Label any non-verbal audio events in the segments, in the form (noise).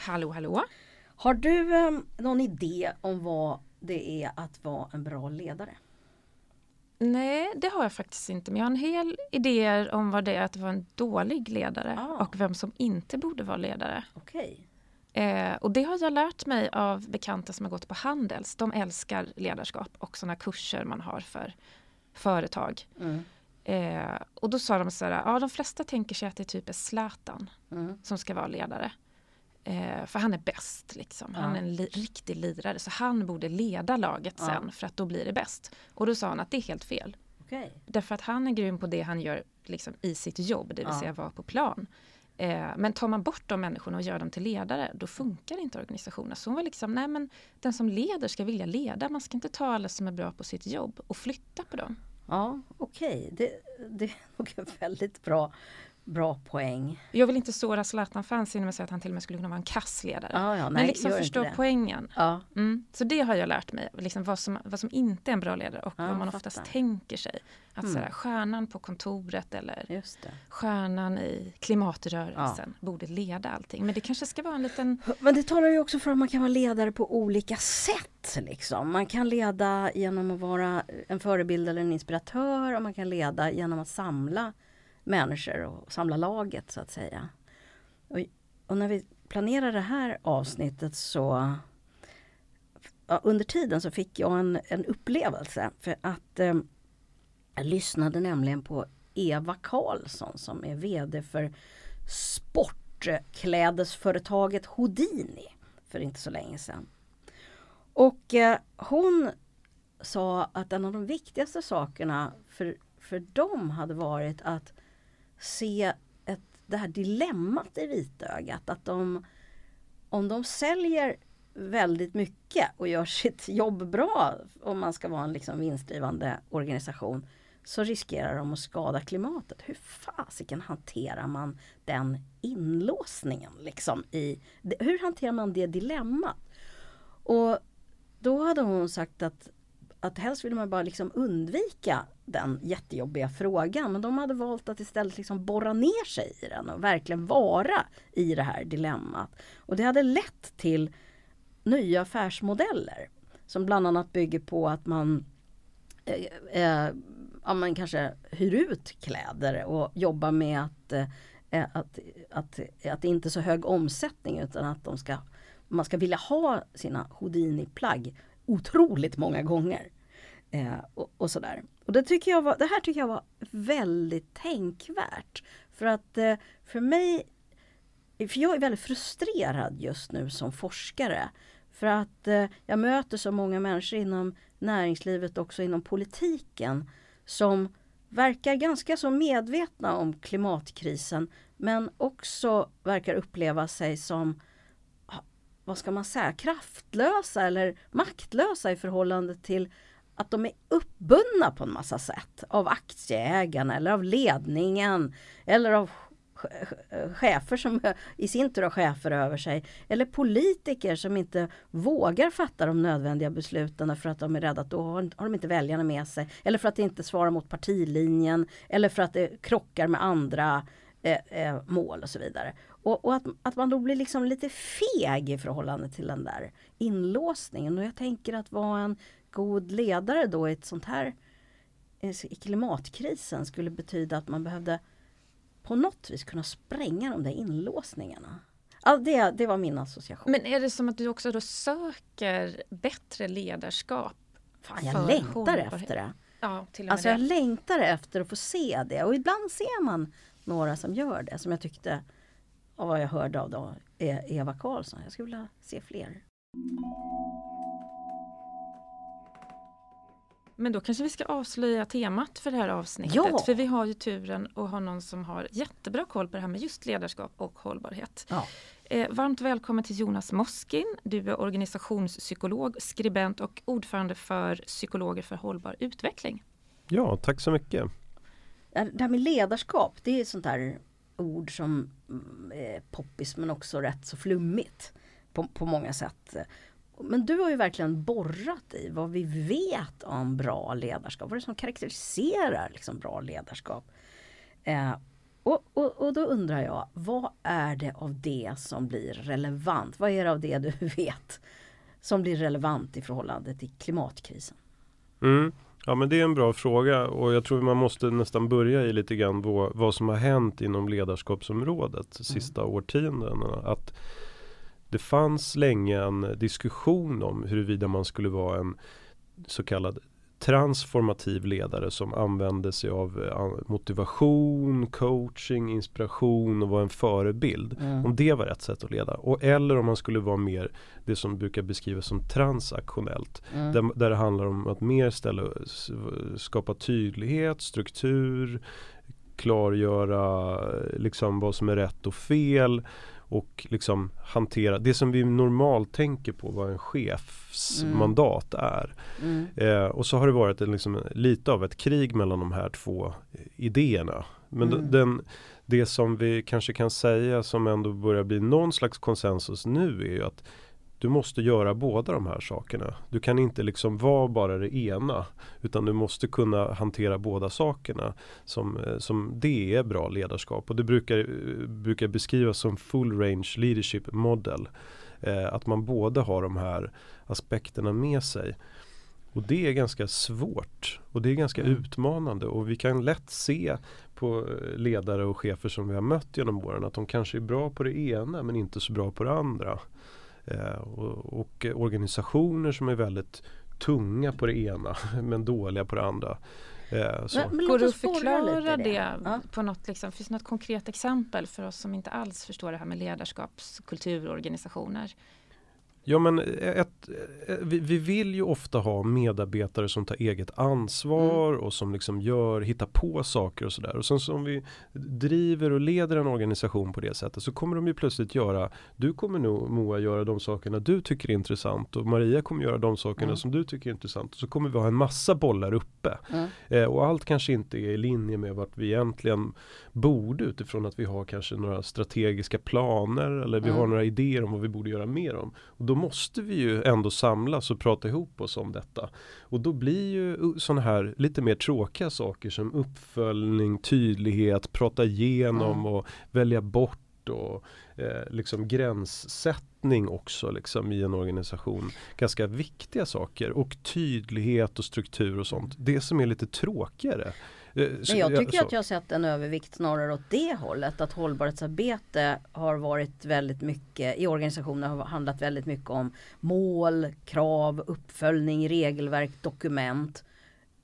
Hallå! Hallå! Har du eh, någon idé om vad det är att vara en bra ledare? Nej, det har jag faktiskt inte. Men jag har en hel idéer om vad det är att vara en dålig ledare Ah. och vem som inte borde vara ledare. Okej. Eh, och det har jag lärt mig av bekanta som har gått på Handels. De älskar ledarskap och sådana kurser man har för företag. Mm. Eh, och då sa de så här, ja de flesta tänker sig att det typ är Zlatan Mm. som ska vara ledare. Eh, för han är bäst liksom. Han är en li- riktig lirare så han borde leda laget sen för att då blir det bäst. Och då sa han att det är helt fel. Okej. Därför att han är grym på det han gör liksom, i sitt jobb, det vill Ja. säga vara på plan. Eh, men tar man bort de människorna och gör dem till ledare, då funkar inte organisationen. Så hon var liksom, nej men den som leder ska vilja leda. Man ska inte ta alla som är bra på sitt jobb och flytta på dem. Ja, okej. Det, det är nog en väldigt bra, bra poäng. Jag vill inte såra Zlatan-fans genom att säga att han till och med skulle kunna vara en kass ledare. Ja, ja, nej, men liksom förstå poängen. Ja, Mm. Så det har jag lärt mig, liksom vad, som, vad som inte är en bra ledare och Ja, vad man oftast fattar. tänker sig. Att Mm. sådär, stjärnan på kontoret eller just det. stjärnan i klimatrörelsen borde leda allting. Men det kanske ska vara en liten... Men det talar ju också för att man kan vara ledare på olika sätt. Liksom. Man kan leda genom att vara en förebild eller en inspiratör och man kan leda genom att samla människor och samla laget så att säga. Och, och när vi planerar det här avsnittet så ja, under tiden så fick jag en, en upplevelse för att eh, jag lyssnade nämligen på Eva Karlsson som är VD för sportklädesföretaget Houdini för inte så länge sedan. Och eh, hon sa att en av de viktigaste sakerna för, för dem hade varit att se ett, det här dilemmat i vitögat. Att de, om de säljer väldigt mycket och gör sitt jobb bra om man ska vara en liksom vinstdrivande organisation så riskerar de att skada klimatet. Hur fasiken hanterar man den inlåsningen? Liksom i, hur hanterar man det dilemmat? Och då hade hon sagt att, att helst vill man bara liksom undvika den jättejobbiga frågan. Men de hade valt att istället liksom borra ner sig i den och verkligen vara i det här dilemmat. Och det hade lett till nya affärsmodeller som bland annat bygger på att man eh, eh, ja, men kanske hyr ut kläder och jobbar med att, eh, eh att, att, att det inte är så hög omsättning utan att de ska, man ska vilja ha sina Houdini-plagg otroligt många gånger. Eh, och, och sådär. Och det, tycker jag var, det här tycker jag var väldigt tänkvärt. För att eh, för mig, för jag är väldigt frustrerad just nu som forskare. För att eh, jag möter så många människor inom näringslivet, också inom politiken som verkar ganska så medvetna om klimatkrisen men också verkar uppleva sig som vad ska man säga, kraftlösa eller maktlösa i förhållande till att de är uppbundna på en massa sätt av aktieägarna eller av ledningen eller av chefer som (laughs) i sin tur har chefer över sig. Eller politiker som inte vågar fatta de nödvändiga besluten för att de är rädda att då har, de inte väljarna med sig. Eller för att det inte svarar mot partilinjen. Eller för att det krockar med andra eh, eh, mål och så vidare. Och, och att, att man då blir liksom lite feg i förhållande till den där inlåsningen. Och jag tänker att vara en god ledare då i ett sånt här i klimatkrisen skulle betyda att man behövde på något vis kunna spränga de där inlåsningarna. Ja, det, det var min association. Men är det som att du också då söker bättre ledarskap? Fan, jag längtar hållbarhet? efter det. Ja, till och med Alltså det. jag längtar efter att få se det. Och ibland ser man några som gör det. Som jag tyckte, av vad jag hörde av då, E- Eva Karlsson. Jag skulle vilja se fler. Men då kanske vi ska avslöja temat för det här avsnittet. Ja. För vi har ju turen att ha någon som har jättebra koll på det här med just ledarskap och hållbarhet. Ja. Eh, varmt välkommen till Jonas Moskin. Du är organisationspsykolog, skribent och ordförande för Psykologer för hållbar utveckling. Ja, tack så mycket. Det här med ledarskap, det är sånt där ord som mm, är poppis men också rätt så flummigt på, på många sätt. Men du har ju verkligen borrat i vad vi vet om bra ledarskap. Vad är det som karaktäriserar liksom bra ledarskap? Eh, och Och, och, då undrar jag, vad är det av det som blir relevant? Vad är det av det du (laughs) vet som blir relevant i förhållande till klimatkrisen? Mm. Ja men det är en bra fråga och jag tror man måste nästan börja i lite grann vad, vad som har hänt inom ledarskapsområdet de sista mm. årtiondena. Att det fanns länge en diskussion om huruvida man skulle vara en så kallad transformativ ledare som använde sig av eh, motivation, coaching, inspiration och var en förebild. Mm. Om det var rätt sätt att leda. Och, eller om man skulle vara mer det som brukar beskrivas som transaktionellt. Mm. Där, där det handlar om att mer ställa, skapa tydlighet, struktur, klargöra liksom vad som är rätt och fel och liksom hantera det som vi normalt tänker på vad en chefs mm. mandat är. Mm. Eh, och så har det varit en, liksom, lite av ett krig mellan de här två idéerna. Men mm. den, det som vi kanske kan säga som ändå börjar bli någon slags konsensus nu är ju att du måste göra båda de här sakerna. Du kan inte liksom vara bara det ena. Utan du måste kunna hantera båda sakerna. Som, eh, som det är bra ledarskap. Och det brukar, eh, brukar beskrivas som full range leadership model. Eh, att man både har de här aspekterna med sig. Och det är ganska svårt och det är ganska mm. utmanande och vi kan lätt se på eh, ledare och chefer som vi har mött genom åren att de kanske är bra på det ena men inte så bra på det andra. Eh, och, och, organisationer som är väldigt tunga på det ena (laughs) men dåliga på det andra. Eh, men, men Går det att förklara det, det på något, liksom, finns det något konkret exempel för oss som inte alls förstår det här med ledarskapskultur och organisationer? Ja men ett, vi, vi, vill ju ofta ha medarbetare som tar eget ansvar mm. och som liksom gör, hittar på saker och sådär. Och sen så om vi driver och leder en organisation på det sättet så kommer de ju plötsligt göra, du kommer nog Moa göra de sakerna du tycker är intressant och Maria kommer göra de sakerna mm. som du tycker är intressant. Och så kommer vi ha en massa bollar uppe. Mm. Eh, och allt kanske inte är i linje med vart vi egentligen borde utifrån att vi har kanske några strategiska planer eller vi har mm. några idéer om vad vi borde göra mer om. Och då måste vi ju ändå samlas och prata ihop oss om detta. Och då blir ju sådana här lite mer tråkiga saker som uppföljning, tydlighet, prata igenom mm. och välja bort och eh, liksom gränssättning också liksom i en organisation. Ganska viktiga saker och tydlighet och struktur och sånt. Det som är lite tråkigare Men jag tycker så. att jag har sett en övervikt snarare åt det hållet. Att hållbarhetsarbete har varit väldigt mycket i organisationer har handlat väldigt mycket om mål, krav, uppföljning, regelverk, dokument.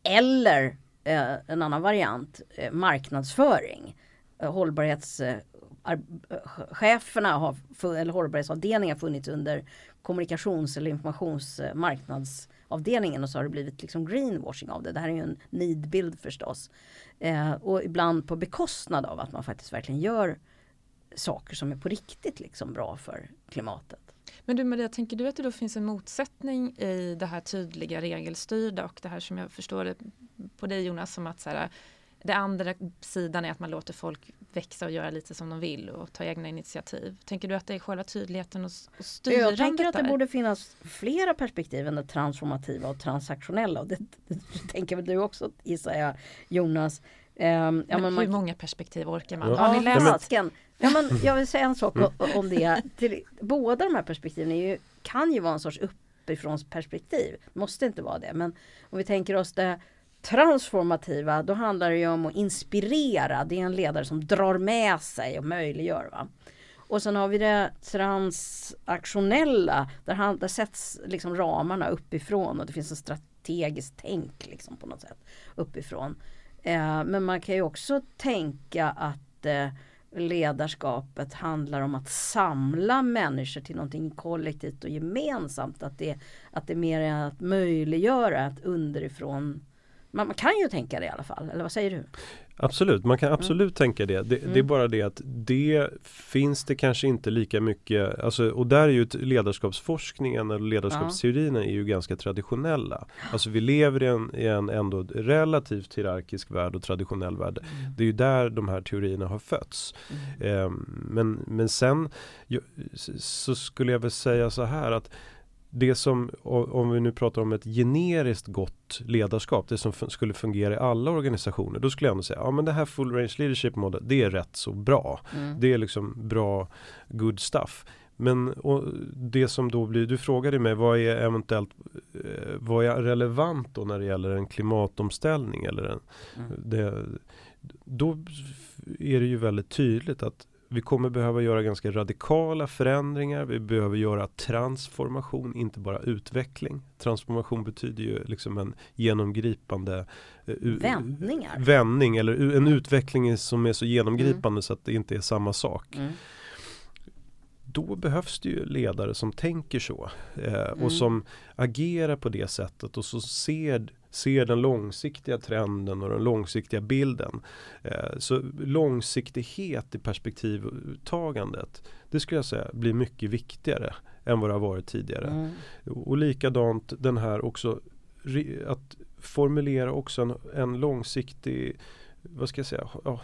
Eller eh, en annan variant, eh, marknadsföring. Eh, hållbarhetscheferna eh, har, eller hållbarhetsavdelningen har funnits under kommunikations eller informationsmarknads avdelningen och så har det blivit liksom greenwashing av det. Det här är ju en nidbild förstås. Eh, och ibland på bekostnad av att man faktiskt verkligen gör saker som är på riktigt liksom bra för klimatet. Men du Maria, tänker du att det då finns en motsättning i det här tydliga regelstyrda och det här som jag förstår det på dig Jonas som att så här, det andra sidan är att man låter folk växa och göra lite som de vill och ta egna initiativ. Tänker du att det är själva tydligheten och, och styrandet? Jag tänker att det där? borde finnas flera perspektiv än det transformativa och transaktionella. Och det, det (laughs) tänker väl du också gissar jag Jonas. Um, ja, men, men hur man... många perspektiv orkar man? Ja. Har ni läst? Ja, men, ja, men jag vill säga en sak mm. om det. Till, båda de här perspektiven är ju, kan ju vara en sorts uppifrån perspektiv. Måste inte vara det. Men om vi tänker oss det transformativa, då handlar det ju om att inspirera. Det är en ledare som drar med sig och möjliggör. Va? Och sen har vi det transaktionella, där, han, där sätts liksom ramarna uppifrån och det finns en strategiskt tänk liksom på något sätt uppifrån. Eh, men man kan ju också tänka att eh, ledarskapet handlar om att samla människor till någonting kollektivt och gemensamt. Att det, att det mer är att möjliggöra ett underifrån man, man, kan ju tänka det i alla fall, eller vad säger du? Absolut, man kan mm. absolut mm. tänka det. Det, mm. det, är bara det att det finns det kanske inte lika mycket, alltså, och där är ju ledarskapsforskningen eller ledarskapsteorierna är ju ganska traditionella. Alltså vi lever i en, i en ändå relativt hierarkisk värld och traditionell värld. Mm. Det är ju där de här teorierna har fötts. Eh, men, men sen så skulle jag väl säga så här att det som, om vi nu pratar om ett generiskt gott ledarskap, det som skulle fungera i alla organisationer, då skulle jag ändå säga, ja men det här full range leadership model, det är rätt så bra. Mm. Det är liksom bra, good stuff. Men det som då blir, du frågade mig vad är eventuellt eh, vad är relevant då när det gäller en klimatomställning eller en, mm. det, då är det ju väldigt tydligt att vi kommer behöva göra ganska radikala förändringar. Vi behöver göra transformation, inte bara utveckling. Transformation betyder ju liksom en genomgripande uh, Vändningar. vändning eller en utveckling som är så genomgripande mm. så att det inte är samma sak. Mm då behövs det ju ledare som tänker så eh, mm. och som agerar på det sättet och så ser, ser den långsiktiga trenden och den långsiktiga bilden. Eh, så långsiktighet i perspektivtagandet det skulle jag säga blir mycket viktigare än vad det har varit tidigare. Mm. Och likadant den här också att formulera också en, en långsiktig vad ska jag säga, ja,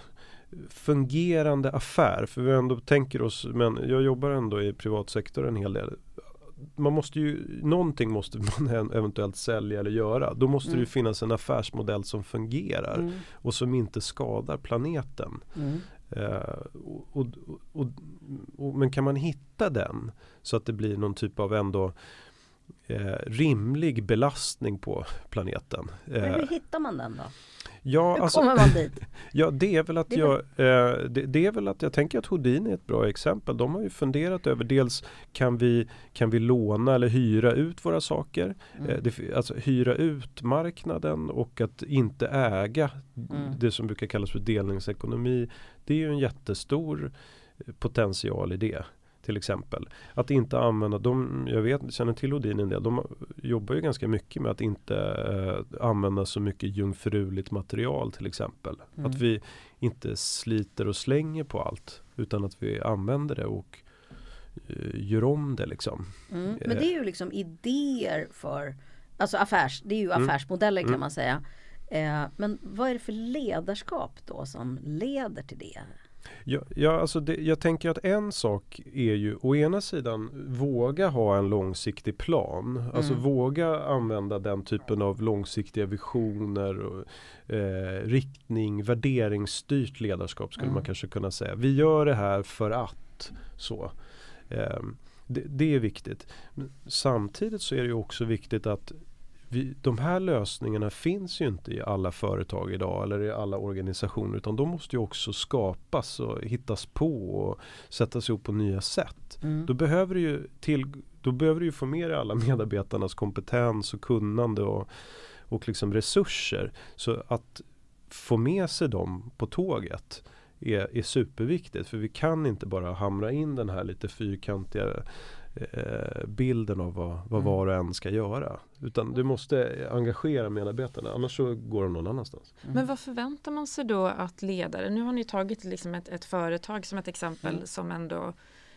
fungerande affär. För vi ändå tänker oss, men jag jobbar ändå i privatsektorn en hel del. Man måste ju, någonting måste man (laughs) eventuellt sälja eller göra. Då måste mm. det finnas en affärsmodell som fungerar mm. och som inte skadar planeten. Mm. Uh, och, och, och, men kan man hitta den så att det blir någon typ av ändå eh, rimlig belastning på planeten. Men hur hittar man den då? Ja, Hur alltså, kommer man dit? (laughs) ja, det är väl att det jag eh, det, det, är väl att jag tänker att Houdin är ett bra exempel. De har ju funderat över dels kan vi, kan vi låna eller hyra ut våra saker? Mm. Eh, det, alltså hyra ut marknaden och att inte äga mm. det som brukar kallas för delningsekonomi. Det är ju en jättestor potential i det till exempel. Att inte använda, de, jag vet, känner till Odin en del, de jobbar ju ganska mycket med att inte eh, använda så mycket jungfruligt material till exempel. Mm. Att vi inte sliter och slänger på allt utan att vi använder det och eh, gör om det liksom. Mm. Men det är ju liksom idéer för, alltså affärs, det är ju mm. affärsmodeller mm. kan man säga. Eh, men vad är det för ledarskap då som leder till det? Ja, ja alltså det, jag tänker att en sak är ju å ena sidan våga ha en långsiktig plan. Alltså mm. Alltså våga använda den typen av långsiktiga visioner och eh, riktning, värderingsstyrt ledarskap skulle mm. man kanske kunna säga. Vi gör det här för att så. Eh, det, det, är viktigt. Samtidigt så är det också viktigt att vi, de här lösningarna finns ju inte i alla företag idag eller i alla organisationer utan de måste ju också skapas och hittas på och sättas ihop på nya sätt. Mm. Då, behöver du ju till, då behöver du ju få med dig alla medarbetarnas kompetens och kunnande och, och liksom resurser. Så att få med sig dem på tåget är, är superviktigt för vi kan inte bara hamra in den här lite fyrkantiga eh, bilden av vad, vad mm. var och en ska göra. Utan du måste engagera medarbetarna annars så går de någon annanstans. Mm. Men vad förväntar man sig då att ledare, nu har ni tagit liksom ett, ett företag som ett exempel mm. som ändå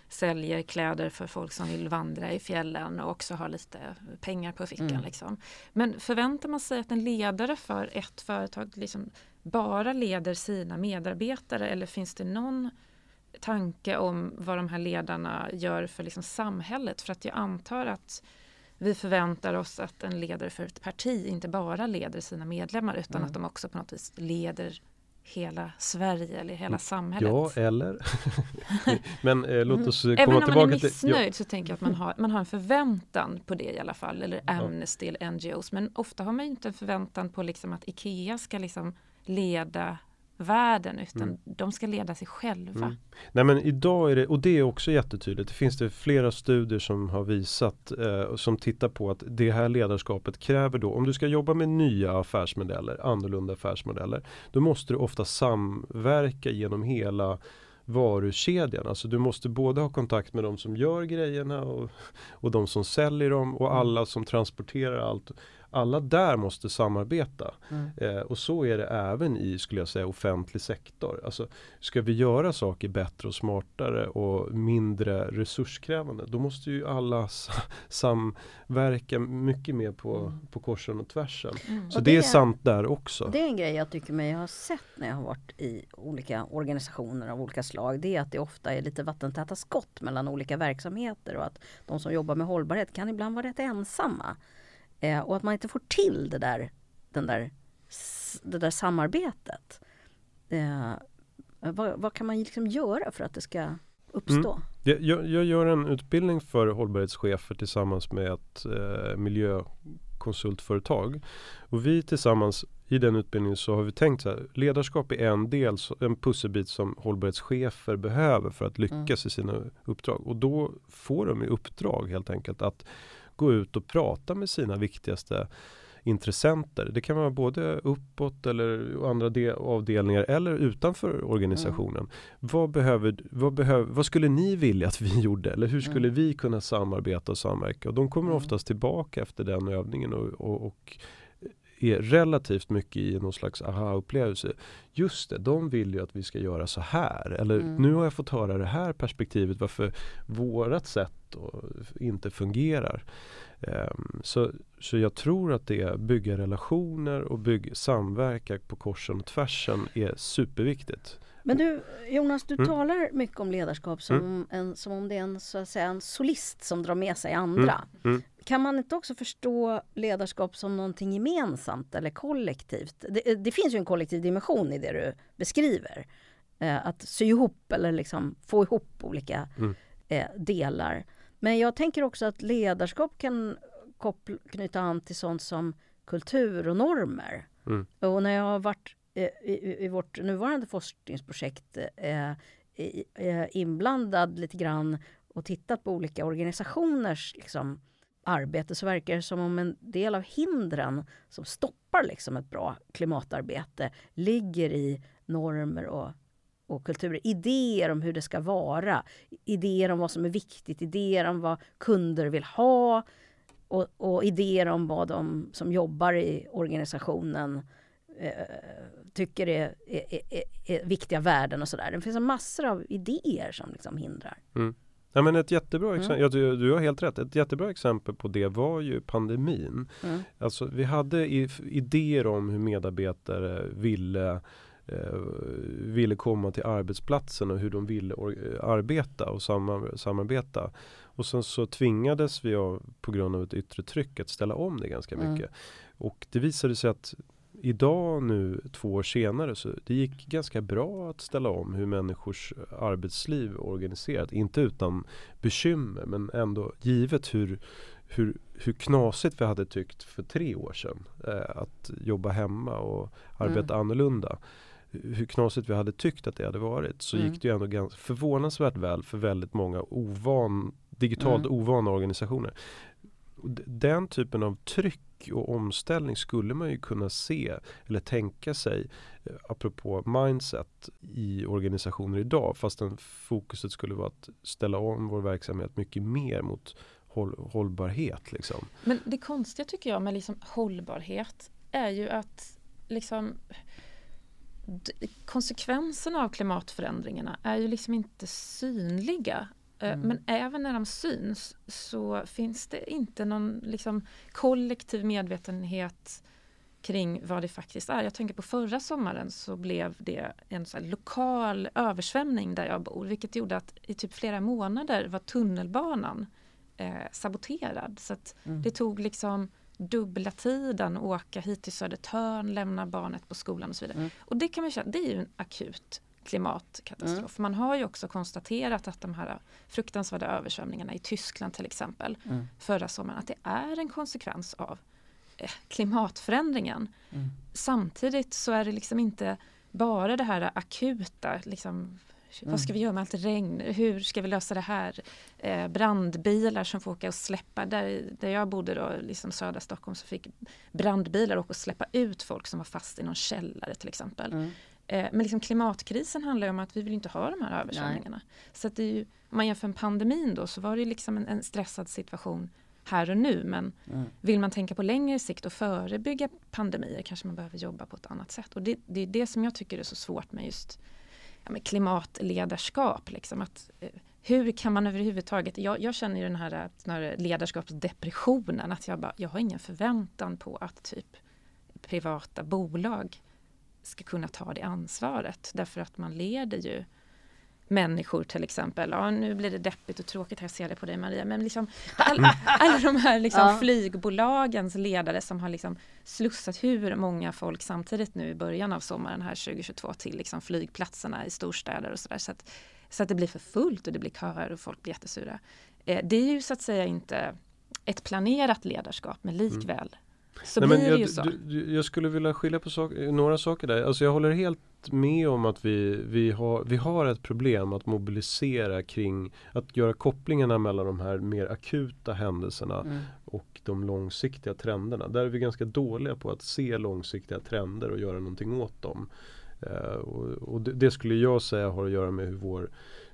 säljer kläder för folk som vill vandra i fjällen och också har lite pengar på fickan. Mm. Liksom. Men förväntar man sig att en ledare för ett företag liksom bara leder sina medarbetare eller finns det någon tanke om vad de här ledarna gör för liksom samhället. För att jag antar att vi förväntar oss att en ledare för ett parti inte bara leder sina medlemmar utan mm. att de också på något vis leder hela Sverige eller hela samhället. Ja, eller? (laughs) Men eh, låt oss mm. komma tillbaka till... Även om man är missnöjd till, så tänker jag att man har, man har en förväntan på det i alla fall. Eller Amnesty eller NGOs. Men ofta har man inte en förväntan på liksom att IKEA ska liksom leda världen utan mm. de ska leda sig själva. Mm. Nej men idag är det, och det är också jättetydligt, det finns det flera studier som har visat eh, som tittar på att det här ledarskapet kräver då, om du ska jobba med nya affärsmodeller, annorlunda affärsmodeller, då måste du ofta samverka genom hela varukedjan. Alltså du måste både ha kontakt med de som gör grejerna och, och de som säljer dem och mm. alla som transporterar allt alla där måste samarbeta. Mm. Eh, och så är det även i, skulle jag säga, offentlig sektor. Alltså, ska vi göra saker bättre och smartare och mindre resurskrävande, då måste ju alla (laughs) samverka mycket mer på, Mm. på korsen och tvärsen. Mm. Så Och det, det är sant där också. Det är en grej jag tycker mig ha sett när jag har varit i olika organisationer av olika slag. Det är att det ofta är lite vattentäta skott mellan olika verksamheter och att de som jobbar med hållbarhet kan ibland vara rätt ensamma. Eh, och att man inte får till det där, den där, det där samarbetet. Eh, vad, vad kan man liksom göra för att det ska uppstå? Jag, jag, jag gör en utbildning för hållbarhetschefer tillsammans med ett eh, miljökonsultföretag. Och vi tillsammans i den utbildningen så har vi tänkt så här, ledarskap är en del, en pusselbit som hållbarhetschefer behöver för att lyckas i sina uppdrag. Och då får de i uppdrag helt enkelt att gå ut och prata med sina viktigaste intressenter. Det kan vara både uppåt eller andra de- avdelningar eller utanför organisationen. Vad, behöver, vad, behöver, vad skulle ni vilja att vi (laughs) gjorde? Eller hur skulle vi kunna samarbeta och samverka? Och de kommer Mm. oftast tillbaka efter den övningen och, och, och är relativt mycket i någon slags aha-upplevelse. Just det, de vill ju att vi ska göra så här. Eller Mm. nu har jag fått höra det här perspektivet varför vårat sätt inte fungerar. Ehm, så, så jag tror att det bygga relationer och bygga samverka på korsen och tvärsen är superviktigt. Men du Jonas, du Mm. talar mycket om ledarskap som, en, som om det är en, så att säga, en solist som drar med sig andra. Mm. Kan man inte också förstå ledarskap som någonting gemensamt eller kollektivt? Det, det finns ju en kollektiv dimension i det du beskriver. Eh, att sy ihop eller liksom få ihop olika Mm. eh, delar. Men jag tänker också att ledarskap kan knyta an till sånt som kultur och normer. Mm. Och när jag har varit Eh, i, i vårt nuvarande forskningsprojekt eh, eh, inblandad lite grann och tittat på olika organisationers liksom, arbete så verkar det som om en del av hindren som stoppar liksom, ett bra klimatarbete ligger i normer och, och kulturer. Idéer om hur det ska vara, idéer om vad som är viktigt, idéer om vad kunder vill ha och, och idéer om vad de som jobbar i organisationen eh, tycker är, är, är, är viktiga värden och sådär. Det finns massor av idéer som liksom hindrar. Ja, men ett jättebra Mm. exempel, ja, du, du har helt rätt. Ett jättebra exempel på det var ju pandemin. Mm. Alltså, vi hade idéer om hur medarbetare ville eh, ville komma till arbetsplatsen och hur de ville arbeta och samar- samarbeta. Och sen så tvingades vi av, på grund av ett yttre tryck att ställa om det ganska Mm. mycket. Och det visade sig att idag nu två år senare så det gick ganska bra att ställa om hur människors arbetsliv är organiserat. Inte utan bekymmer men ändå givet hur hur, hur knasigt vi hade tyckt för tre år sedan eh, att jobba hemma och arbeta Mm. annorlunda. Hur knasigt vi hade tyckt att det hade varit så Mm. gick det ju ändå ganska förvånansvärt väl för väldigt många ovan, digitalt Mm. ovana organisationer. Den typen av tryck och omställning skulle man ju kunna se eller tänka sig eh, apropå mindset i organisationer idag fastän fokuset skulle vara att ställa om vår verksamhet mycket mer mot håll, hållbarhet. Liksom. Men det konstiga tycker jag med liksom hållbarhet är ju att liksom konsekvenserna av klimatförändringarna är ju liksom inte synliga. Eh, Mm. Men även när de syns så finns det inte någon liksom kollektiv medvetenhet kring vad det faktiskt är. Jag tänker på förra sommaren så blev det en så lokal översvämning där jag bor vilket gjorde att i typ flera månader var tunnelbanan eh, saboterad. Så att Mm. det tog liksom dubbla tiden att åka hit till Södertörn, lämna barnet på skolan och så vidare. Mm. Och det kan man känna, det är ju en akut klimatkatastrof. Man har ju också konstaterat att de här fruktansvärda översvämningarna i Tyskland till exempel Mm. förra sommaren, att det är en konsekvens av eh, klimatförändringen. Mm. Samtidigt så är det liksom inte bara det här akuta, liksom, vad ska vi göra med allt regn? Hur ska vi lösa det här? Eh, brandbilar som får åka och släppa, där, där jag bodde då, liksom södra Stockholm, så fick brandbilar åka och släppa ut folk som var fast i någon källare till exempel. Eh, men liksom klimatkrisen handlar om att vi vill inte ha de här översvämningarna. Så att det är ju, om man jämför med pandemin då så var det liksom en, en stressad situation här och nu. Men Mm. vill man tänka på längre sikt och förebygga pandemier kanske man behöver jobba på ett annat sätt. Och det, det är det som jag tycker är så svårt med just ja, med klimatledarskap. Liksom, att, eh, hur kan man överhuvudtaget, jag, jag känner ju den här, eh, den här ledarskapsdepressionen, att jag, bara, jag har ingen förväntan på att typ privata bolag ska kunna ta det ansvaret. Därför att man leder ju människor till exempel. Ja, nu blir det deppigt och tråkigt här, jag ser det på dig Maria. Men liksom, alla, alla de här liksom Ja. flygbolagens ledare som har liksom slussat hur många folk samtidigt nu i början av sommaren här 2022 till liksom flygplatserna i storstäder och sådär. Så att, så att det blir för fullt och det blir köer och folk blir jättesura. Eh, det är ju så att säga inte ett planerat ledarskap men likväl så Nej, blir men det jag, ju så. du- du- jag skulle vilja skilja på sak, några saker där. Alltså jag håller helt med om att vi, vi, har, vi har ett problem att mobilisera kring att göra kopplingarna mellan de här mer akuta händelserna Mm. och de långsiktiga trenderna. Där är vi ganska dåliga på att se långsiktiga trender och göra någonting åt dem. Eh, och och det, det skulle jag säga har att göra med hur vår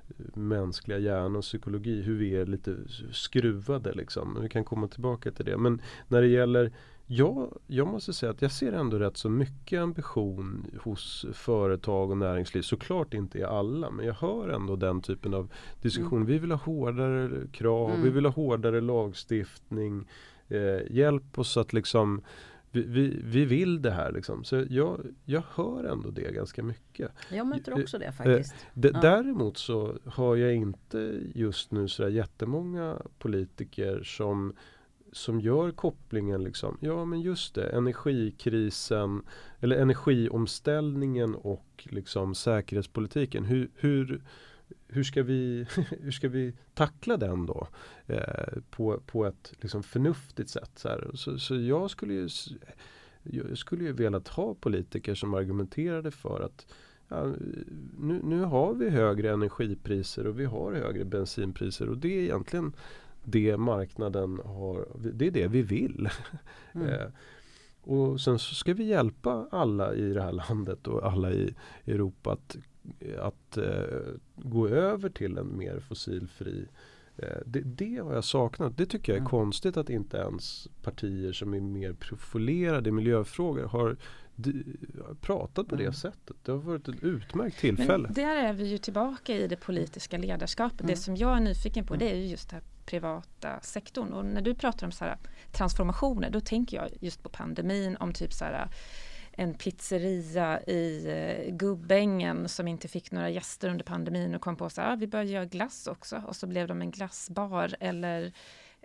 eh, mänskliga hjärna och psykologi, hur vi är lite skruvade liksom. Vi kan komma tillbaka till det. Men när det gäller Ja, jag måste säga att jag ser ändå rätt så mycket ambition hos företag och näringsliv. Såklart inte i alla, men jag hör ändå den typen av diskussion. Vi vill ha hårdare krav, Mm. vi vill ha hårdare lagstiftning. Eh, hjälp oss att liksom vi, vi, vi vill det här liksom. Så jag, jag hör ändå det ganska mycket. Jag möter Eh, också det faktiskt. D- Ja. Däremot så har jag inte just nu så jättemånga politiker som som gör kopplingen liksom, ja men just det, energikrisen eller energiomställningen och liksom säkerhetspolitiken. Hur, hur, hur, ska, vi, (laughs) hur ska vi tackla den då? Eh, på, på ett liksom förnuftigt sätt. Så, här. Så, så jag skulle ju jag skulle ju velat ha politiker som argumenterade för att ja, nu, nu har vi högre energipriser och vi har högre bensinpriser och det är egentligen det marknaden har, det är det vi vill. (laughs) Mm. Eh, och sen så ska vi hjälpa alla i det här landet och alla i Europa att, att eh, gå över till en mer fossilfri eh, det, det har jag saknat. Det tycker jag är Mm. konstigt att inte ens partier som är mer profilerade i miljöfrågor har pratat på Mm. det sättet. Det har varit ett utmärkt tillfälle. Men där är vi ju tillbaka i det politiska ledarskapet. Mm. Det som jag är nyfiken på Mm. det är ju just den här privata sektorn. Och när du pratar om så här transformationer då tänker jag just på pandemin om typ så här eh, en pizzeria i eh, Gubbängen som inte fick några gäster under pandemin och kom på att ah, vi börjar göra glass också och så blev de en glassbar eller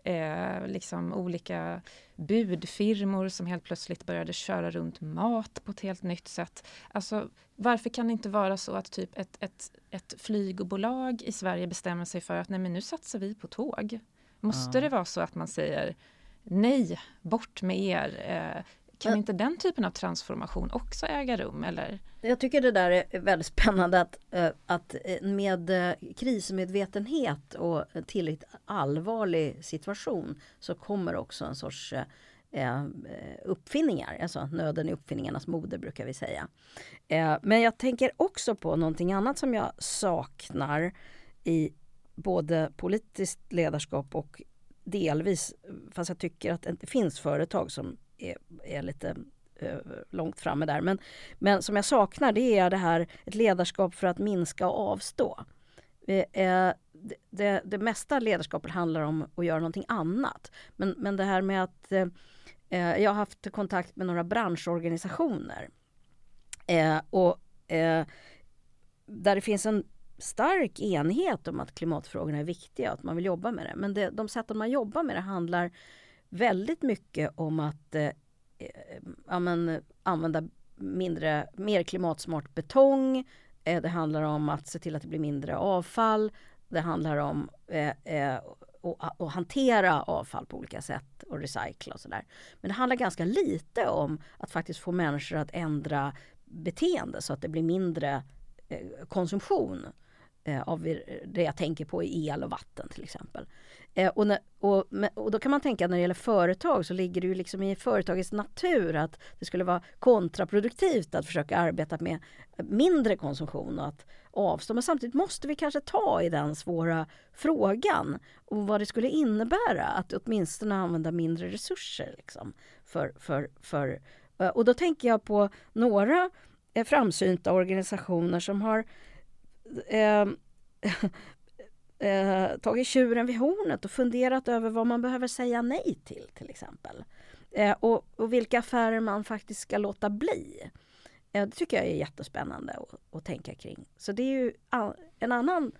eh, liksom olika budfirmor som helt plötsligt började köra runt mat på ett helt nytt sätt. Alltså varför kan det inte vara så att typ ett, ett, ett flygbolag i Sverige bestämmer sig för att nej men nu satsar vi på tåg. Måste Ja. det vara så att man säger nej, bort med er. Kan Men- inte den typen av transformation också äga rum? Eller? Jag tycker det där är väldigt spännande att, eh, att eh, med eh, krismedvetenhet och tillräckligt allvarlig situation så kommer också en sorts eh, uppfinningar. Alltså nöden är uppfinningarnas moder brukar vi säga. Eh, men jag tänker också på någonting annat som jag saknar i både politiskt ledarskap och delvis, fast jag tycker att det finns företag som är, är lite eh, långt framme där. Men, men som jag saknar det är det här ett ledarskap för att minska och avstå. Eh, eh, det, det, det mesta ledarskapet handlar om att göra någonting annat. Men, men det här med att eh, eh, jag har haft kontakt med några branschorganisationer. Eh, och eh, där det finns en stark enighet om att klimatfrågorna är viktiga och att man vill jobba med det. Men det, de sätten man jobbar med det handlar väldigt mycket om att eh, eh, ja, men, använda mindre, mer klimatsmart betong. Eh, det handlar om att se till att det blir mindre avfall. Det handlar om eh, eh, att, hantera avfall på olika sätt och recycla och sådär. Men det handlar ganska lite om att faktiskt få människor att ändra beteende så att det blir mindre eh, konsumtion. Eh, av det jag tänker på i el och vatten till exempel. Eh, och, när, och, och, då kan man tänka när det gäller företag så ligger det ju liksom i företagets natur att det skulle vara kontraproduktivt att försöka arbeta med mindre konsumtion och att avstå. Men samtidigt måste vi kanske ta i den svåra frågan och vad det skulle innebära att åtminstone använda mindre resurser. Liksom, för, för, för, eh, och då tänker jag på några eh, framsynta organisationer som har eh, (laughs) eh, tagit tjuren vid hornet och funderat över vad man behöver säga nej till till exempel. Eh, och, och, vilka affärer man faktiskt ska låta bli. Eh, det tycker jag är jättespännande att, att tänka kring. Så det är ju en annan,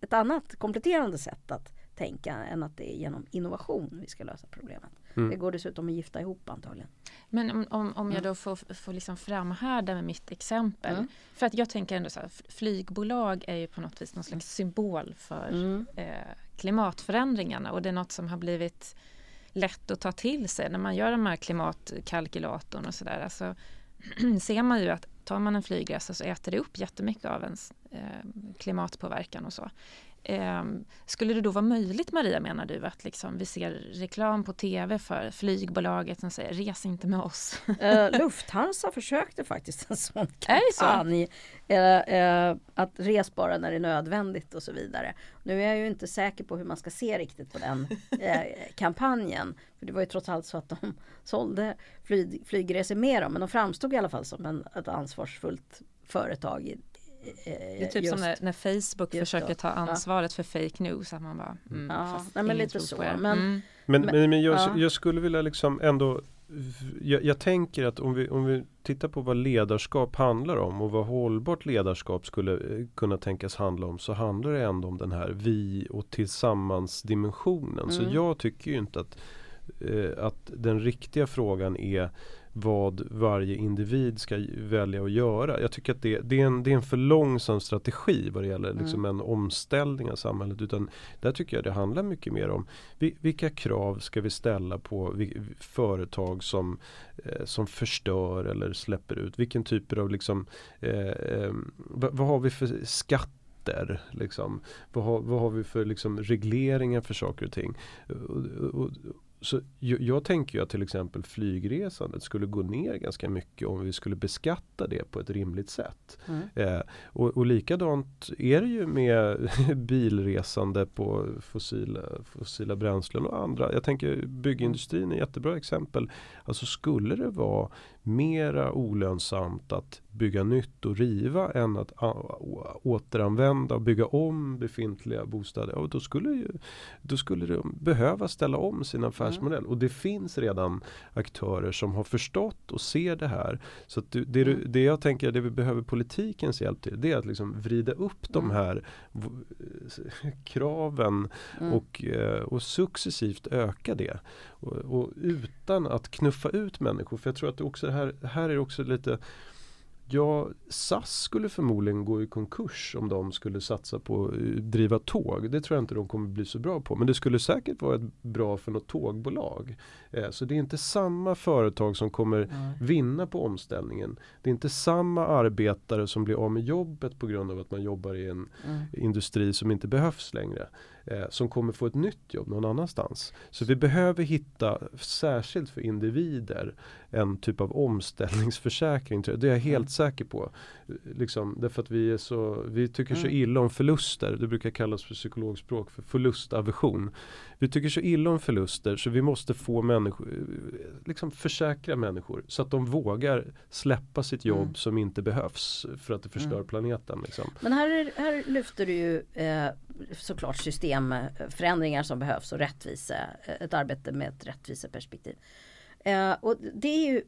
ett annat kompletterande sätt att tänka än att det är genom innovation vi ska lösa problemet. Mm. Det går dessutom att gifta ihop antagligen. Men om, om, om jag då får, får liksom framhärda med mitt exempel. Mm. För att jag tänker ändå så här, flygbolag är ju på något vis någon slags symbol för mm. eh, klimatförändringarna och det är något som har blivit lätt att ta till sig när man gör de här klimatkalkylatorn och sådär. Alltså, (clears throat) ser man ju att tar man en flygresa så äter det upp jättemycket av ens eh, klimatpåverkan och så. Eh, skulle det då vara möjligt Maria menar du att liksom vi ser reklam på tv för flygbolaget som säger res inte med oss? Eh, Lufthansa försökte faktiskt en sån (laughs) kampanj. Eh, eh, att res bara när det är nödvändigt och så vidare. Nu är jag ju inte säker på hur man ska se riktigt på den eh, kampanjen. För det var ju trots allt så att de (laughs) sålde flyg, flygresor med dem. Men de framstod i alla fall som en, ett ansvarsfullt företag i, det är typ just, som när, när Facebook försöker ta ansvaret ja. för fake news. Att man bara, mm, ja, nej, men lite så. Men, mm. men, men, men, jag, ja. jag, skulle vilja liksom ändå jag, jag, tänker att om vi, om vi tittar på vad ledarskap handlar om och vad hållbart ledarskap skulle eh, kunna tänkas handla om så handlar det ändå om den här vi och tillsammans dimensionen. Mm. Så jag tycker ju inte att, eh, att den riktiga frågan är vad varje individ ska välja att göra. Jag tycker att det, det, är, en, det är en för långsam strategi vad det gäller mm. liksom en omställning av samhället. Utan där tycker jag det handlar mycket mer om vilka krav ska vi ställa på företag som, eh, som förstör eller släpper ut. Vilken typ av liksom, eh, eh, vad, vad har vi för skatter Liksom. Vad, har, vad har vi för liksom, regleringar för saker och ting? Och, och, så jag, jag, tänker ju att till exempel flygresandet skulle gå ner ganska mycket om vi skulle beskatta det på ett rimligt sätt. Mm. Eh, och, och likadant är det ju med (laughs) bilresande på fossila, fossila bränslen och andra. Jag tänker byggindustrin är ett jättebra exempel. Alltså skulle det vara mera olönsamt att bygga nytt och riva än att återanvända och bygga om befintliga bostäder. Och då, skulle ju, då skulle de behöva ställa om sin affärsmodell. Mm. Och det finns redan aktörer som har förstått och ser det här. Så det, det, mm. det jag tänker, det vi behöver politikens hjälp till, det är att liksom vrida upp mm. de här kraven mm. och, eh, och successivt öka det. Och, och, utan att knuffa ut människor. För jag tror att det också här, här är också lite Ja, SAS skulle förmodligen gå i konkurs om de skulle satsa på att driva tåg. Det tror jag inte de kommer bli så bra på. Men det skulle säkert vara bra för något tågbolag. Eh, så det är inte samma företag som kommer mm. vinna på omställningen. Det är inte samma arbetare som blir av med jobbet på grund av att man jobbar i en mm. industri som inte behövs längre eh, som kommer få ett nytt jobb någon annanstans. Så vi behöver hitta, särskilt för individer, en typ av omställningsförsäkring. Det är jag helt mm. säker på. Liksom, därför att vi, är så, vi tycker mm. så illa om förluster. Det brukar kallas för psykologspråk för förlustaversion. Vi tycker så illa om förluster så vi måste få människor, liksom försäkra människor så att de vågar släppa sitt jobb mm. som inte behövs för att det förstör mm. planeten. Liksom. Men här, här lyfter du ju eh, såklart systemförändringar som behövs och rättvisa, ett arbete med ett rättviseperspektiv. Eh, och det är ju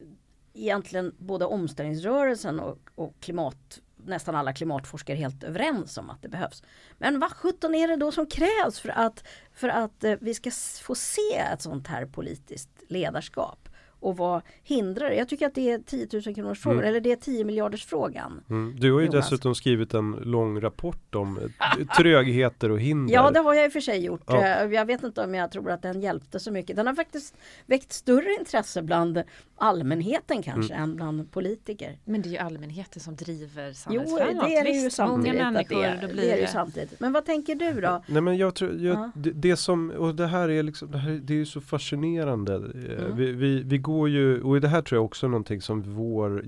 egentligen både omställningsrörelsen och, och klimat nästan alla klimatforskare helt överens om att det behövs. Men vad sjutton är det då som krävs för att, för att eh, vi ska få se ett sånt här politiskt ledarskap? Och vad hindrar det? Jag tycker att det är 10 000 kronors frågan Mm. eller det är 10 miljarders frågan. Mm. Du har ju Jonas. dessutom skrivit en lång rapport om eh, trögheter och hinder. Ja det har jag i och för sig gjort. Ja. Eh, Jag vet inte om jag tror att den hjälpte så mycket. Den har faktiskt väckt större intresse bland allmänheten kanske Mm. än bland politiker. Men det är ju allmänheten som driver Jo samhället det framåt. är det ju samtidigt. Många att människor, det, blir det är det ju det. samtidigt. Men vad tänker du då? Nej men jag tror, jag, Ja. det, det som, och det här är liksom, det, här, det är ju så fascinerande. Eh, Mm. Vi, vi, vi går ju, och det här tror jag också är någonting som vår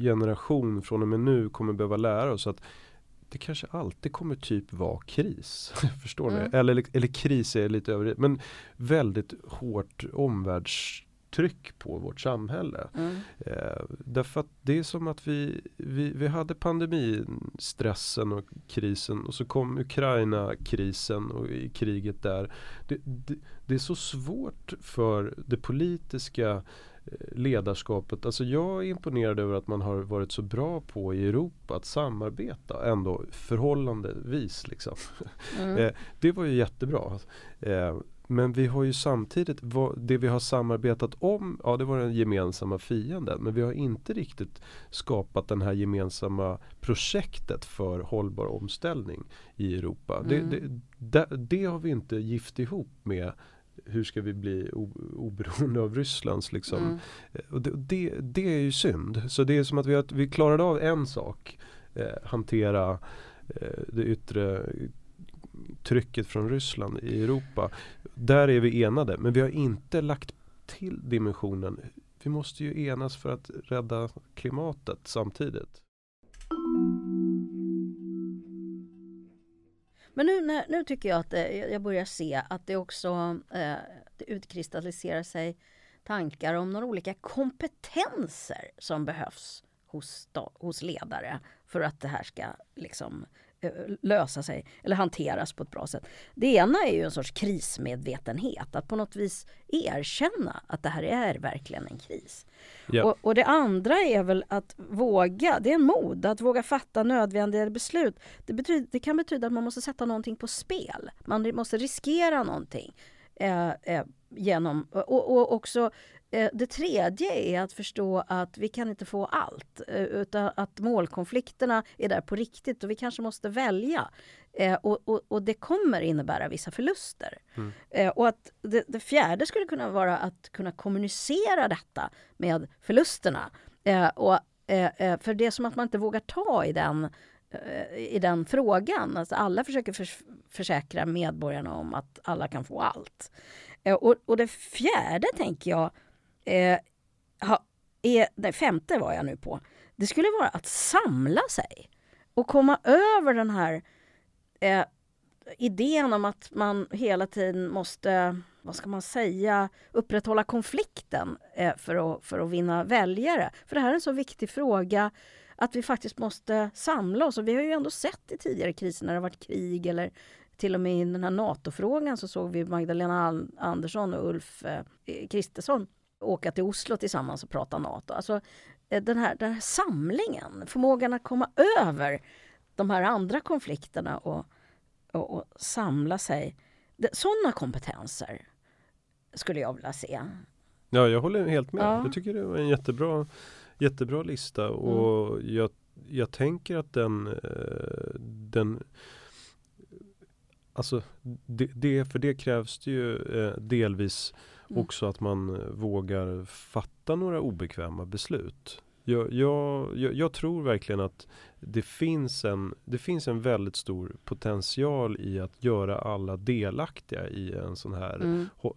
generation från och med nu kommer behöva lära oss att det kanske alltid kommer typ vara kris. (laughs) Förstår Mm. ni? Eller, eller kris är lite över men väldigt hårt omvärldstryck på vårt samhälle. Mm. Eh, därför att det är som att vi, vi, vi hade pandemistressen och krisen och så kom Ukraina-krisen och i kriget där. Det, det, det är så svårt för det politiska eh, ledarskapet. Alltså jag är imponerad över att man har varit så bra på i Europa att samarbeta ändå förhållandevis liksom. Mm. (laughs) Eh, det var ju jättebra. Men vi har ju samtidigt, det vi har samarbetat om, ja det var den gemensamma fienden. Men vi har inte riktigt skapat den här gemensamma projektet för hållbar omställning i Europa. Det, Mm. det, det, det har vi inte gift ihop med hur ska vi bli oberoende av Rysslands liksom. Mm. Eh, Och det, det, det är ju synd. Så det är som att vi, har, vi klarade av en sak. Eh, hantera eh, det yttre trycket från Ryssland i Europa. Där är vi enade. Men vi har inte lagt till dimensionen. Vi måste ju enas för att rädda klimatet samtidigt. Men nu, när, nu tycker jag att eh, jag börjar se att det också eh, det utkristalliserar sig tankar om några olika kompetenser som behövs hos, hos ledare för att det här ska liksom eh, lösa sig eller hanteras på ett bra sätt. Det ena är ju en sorts krismedvetenhet, att på något vis erkänna att det här är verkligen en kris. Ja. Och, och det andra är väl att våga, det är en mod, att våga fatta nödvändiga beslut. Det, betyder, det kan betyda att man måste sätta någonting på spel. Man måste riskera någonting. Eh, eh, genom, och, och också eh, det tredje är att förstå att vi kan inte få allt. Eh, utan att målkonflikterna är där på riktigt och vi kanske måste välja. Eh, och, och, och det kommer innebära vissa förluster. Mm. Eh, och att det, det fjärde skulle kunna vara att kunna kommunicera detta med förlusterna. Eh, och, eh, eh, för det är som att man inte vågar ta i den, eh, i den frågan. Alltså alla försöker förs försäkra medborgarna om att alla kan få allt. Eh, och, och det fjärde tänker jag, eh, ha, är, det femte var jag nu på, det skulle vara att samla sig och komma över den här eh, idén om att man hela tiden måste, vad ska man säga, upprätthålla konflikten eh, för, att, för att vinna väljare. För det här är en så viktig fråga att vi faktiskt måste samla oss. Och vi har ju ändå sett i tidigare kriser när det har varit krig eller till och med i den här NATO-frågan så såg vi Magdalena Andersson och Ulf eh, Kristersson åka till Oslo tillsammans och prata NATO. Alltså eh, den här, den här samlingen, förmågan att komma över de här andra konflikterna och, och, och samla sig. Sådana kompetenser skulle jag vilja se. Ja, jag håller helt med. Ja. Mm. Jag tycker det var en jättebra, jättebra lista och jag, jag tänker att den, eh, den Alltså det, det, för det krävs det ju eh, delvis Mm. också att man eh, vågar fatta några obekväma beslut. Jag, jag, jag, jag tror verkligen att det finns, en, det finns en väldigt stor potential i att göra alla delaktiga i en sån här Mm. hå-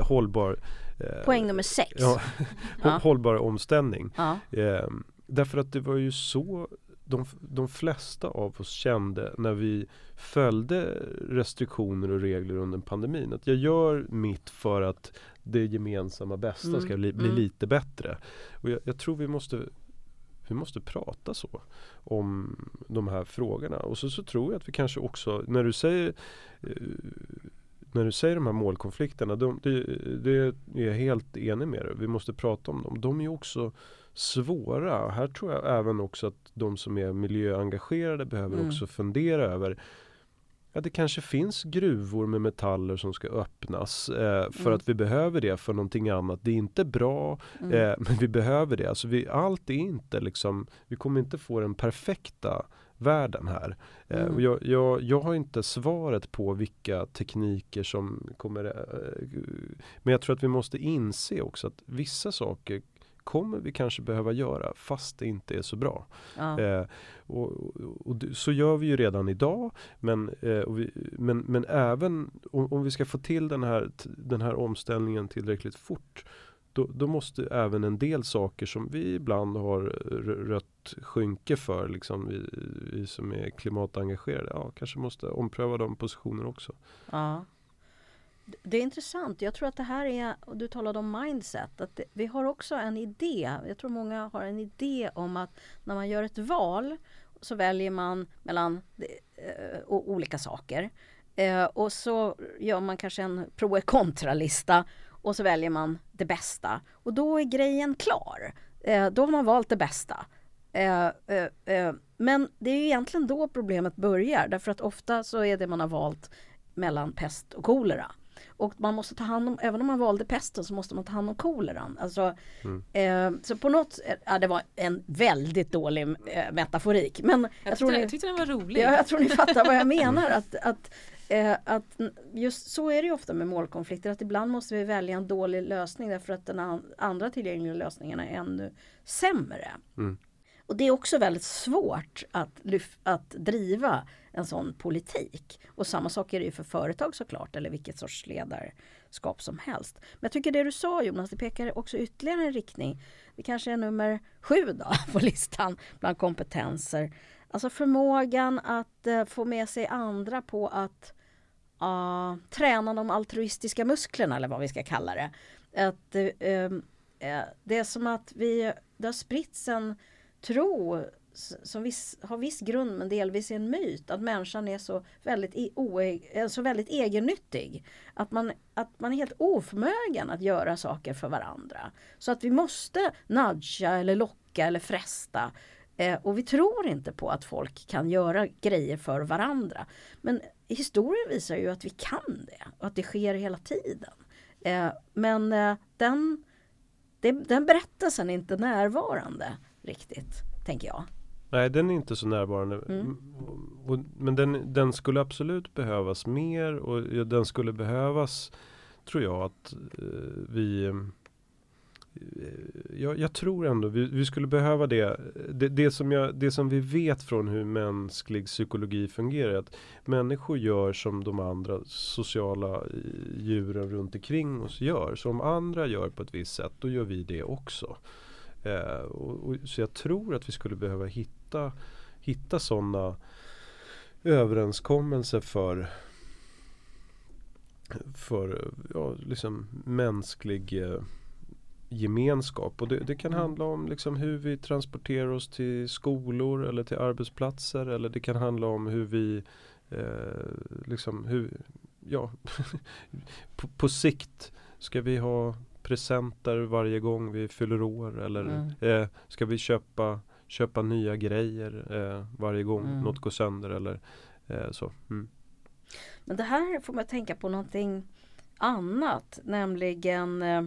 eh, hållbar eh, Poäng nummer sex. Ja, (laughs) Ja. hållbar omställning. Ja. Eh, därför att det var ju så de, de flesta av oss kände när vi följde restriktioner och regler under pandemin. Att jag gör mitt för att det gemensamma bästa Mm, ska bli, bli mm. lite bättre. Och jag, jag tror vi måste vi måste prata så om de här frågorna. Och så, så tror jag att vi kanske också, när du säger eh, när du säger de här målkonflikterna, de, det, det är jag helt enig med dig. Vi måste prata om dem. De är också svåra. Här tror jag även också att de som är miljöengagerade behöver Mm. också fundera över Ja, det kanske finns gruvor med metaller som ska öppnas eh, för Mm. att vi behöver det för någonting annat. Det är inte bra, Mm. eh, (laughs) men vi behöver det. Alltså vi, allt är inte liksom, vi kommer inte få den perfekta världen här. Eh, Mm. och jag, jag, jag har inte svaret på vilka tekniker som kommer eh, Men jag tror att vi måste inse också att vissa saker kommer vi kanske behöva göra fast det inte är så bra. Ja. Eh, och, och, och så gör vi ju redan idag. Men, eh, vi, men, men även om, om vi ska få till den här, den här omställningen tillräckligt fort. Då, då måste även en del saker som vi ibland har rött skynke för, liksom vi, vi som är klimatengagerade, ja, kanske måste ompröva de positionerna också. Ja. Det är intressant. Jag tror att det här är, och du talade om mindset, att det, vi har också en idé. Jag tror många har en idé om att när man gör ett val så väljer man mellan eh, olika saker. Eh, och så gör man kanske en pro och kontralista och så väljer man det bästa. Och då är grejen klar. Eh, då har man valt det bästa. Eh, eh, eh, men det är ju egentligen då problemet börjar därför att ofta så är det man har valt mellan pest och kolera. Och man måste ta hand om, även om man valde pesten så måste man ta hand om koleran. Alltså, Mm. eh, så på något, ja det var en väldigt dålig eh, metaforik. Men jag, Jag, tror ni, jag tyckte den var rolig. ja, jag tror ni fattar vad jag (laughs) menar. Att, att, eh, att just så är det ju ofta med målkonflikter. Att ibland måste vi välja en dålig lösning därför att den an- andra tillgängliga lösningen är ännu sämre. Mm. Och det är också väldigt svårt att, lyf- att driva en sån politik. Och samma sak är det ju för företag såklart eller vilket sorts ledarskap som helst. Men jag tycker det du sa Jonas, det pekar också ytterligare en riktning. Det kanske är nummer sju då (laughs) på listan bland kompetenser. Alltså förmågan att eh, få med sig andra på att uh, träna de altruistiska musklerna eller vad vi ska kalla det. Att, uh, uh, det är som att vi, det har spritts en tro som viss, har viss grund men delvis är en myt att människan är så väldigt, e- oe, eh, så väldigt egennyttig. Att man, att man är helt oförmögen att göra saker för varandra. Så att vi måste nudga eller locka eller fresta. Eh, och vi tror inte på att folk kan göra grejer för varandra. Men historien visar ju att vi kan det och att det sker hela tiden. Eh, men eh, den, det, den berättelsen är inte närvarande riktigt, tänker jag. Nej, den är inte så närvarande. Mm. Och, och, men den, den skulle absolut behövas mer och den skulle behövas, tror jag, att eh, vi eh, jag, jag tror ändå vi, vi skulle behöva det. Det, det, som jag, det som vi vet från hur mänsklig psykologi fungerar är att människor gör som de andra sociala eh, djuren runt omkring oss gör. Så om andra gör på ett visst sätt, då gör vi det också. Eh, och, och, så jag tror att vi skulle behöva hitta, hitta sådana överenskommelser för för ja, liksom mänsklig eh, gemenskap. Och det, det kan Mm. handla om liksom hur vi transporterar oss till skolor eller till arbetsplatser. Eller det kan handla om hur vi eh, liksom hur, ja, (laughs) på, på sikt ska vi ha presenter varje gång vi fyller år eller Mm. eh, ska vi köpa, köpa nya grejer eh, varje gång Mm. något går sönder eller eh, så. Mm. Men det här får man tänka på någonting annat, nämligen eh,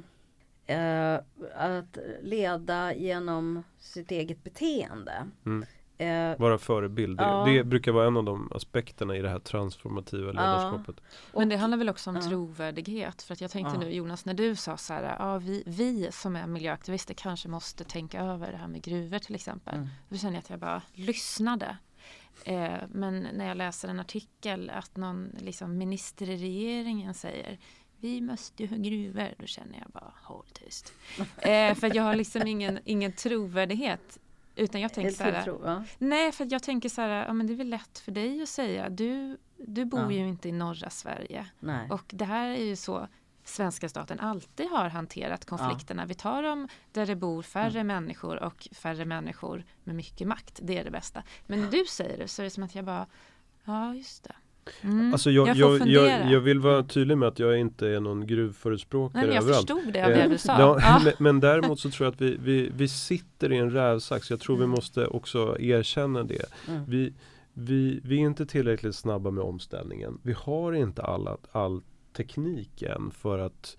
eh, att leda genom sitt eget beteende. Mm. Eh, Vara förebild. Det, Ja. det brukar vara en av de aspekterna i det här transformativa ledarskapet. Men det handlar väl också om ja. trovärdighet. För att jag tänkte Ja. nu Jonas, när du sa så här, ja, vi, vi som är miljöaktivister kanske måste tänka över det här med gruvor till exempel. Mm. Då känner jag att jag bara lyssnade. Eh, men när jag läser en artikel att någon liksom, minister i regeringen säger vi måste ju ha gruvor, då känner jag bara håll tyst. (laughs) Eh, för att jag har liksom ingen, ingen trovärdighet. Utan jag tänker så här, ja. Nej, för jag tänker så här, ja, men det är väl lätt för dig att säga. Du, du bor Ja. ju inte i norra Sverige. Nej. Och det här är ju så svenska staten alltid har hanterat konflikterna. Vi tar dem där det bor färre människor och färre människor med mycket makt. Det är det bästa. Men när du säger det så är det som att jag bara, ja just det. Mm, Alltså jag, jag jag, jag, jag vill vara tydlig med att jag inte är någon gruvförespråkare Nej, men jag överallt. förstod det av det Eh, du sa. ja, Ja. (laughs) men, men däremot så tror jag att vi, vi, vi sitter i en rävsax. Jag tror vi Mm. måste också erkänna det. Mm. Vi, vi, vi är inte tillräckligt snabba med omställningen. Vi har inte alla, all teknik än för att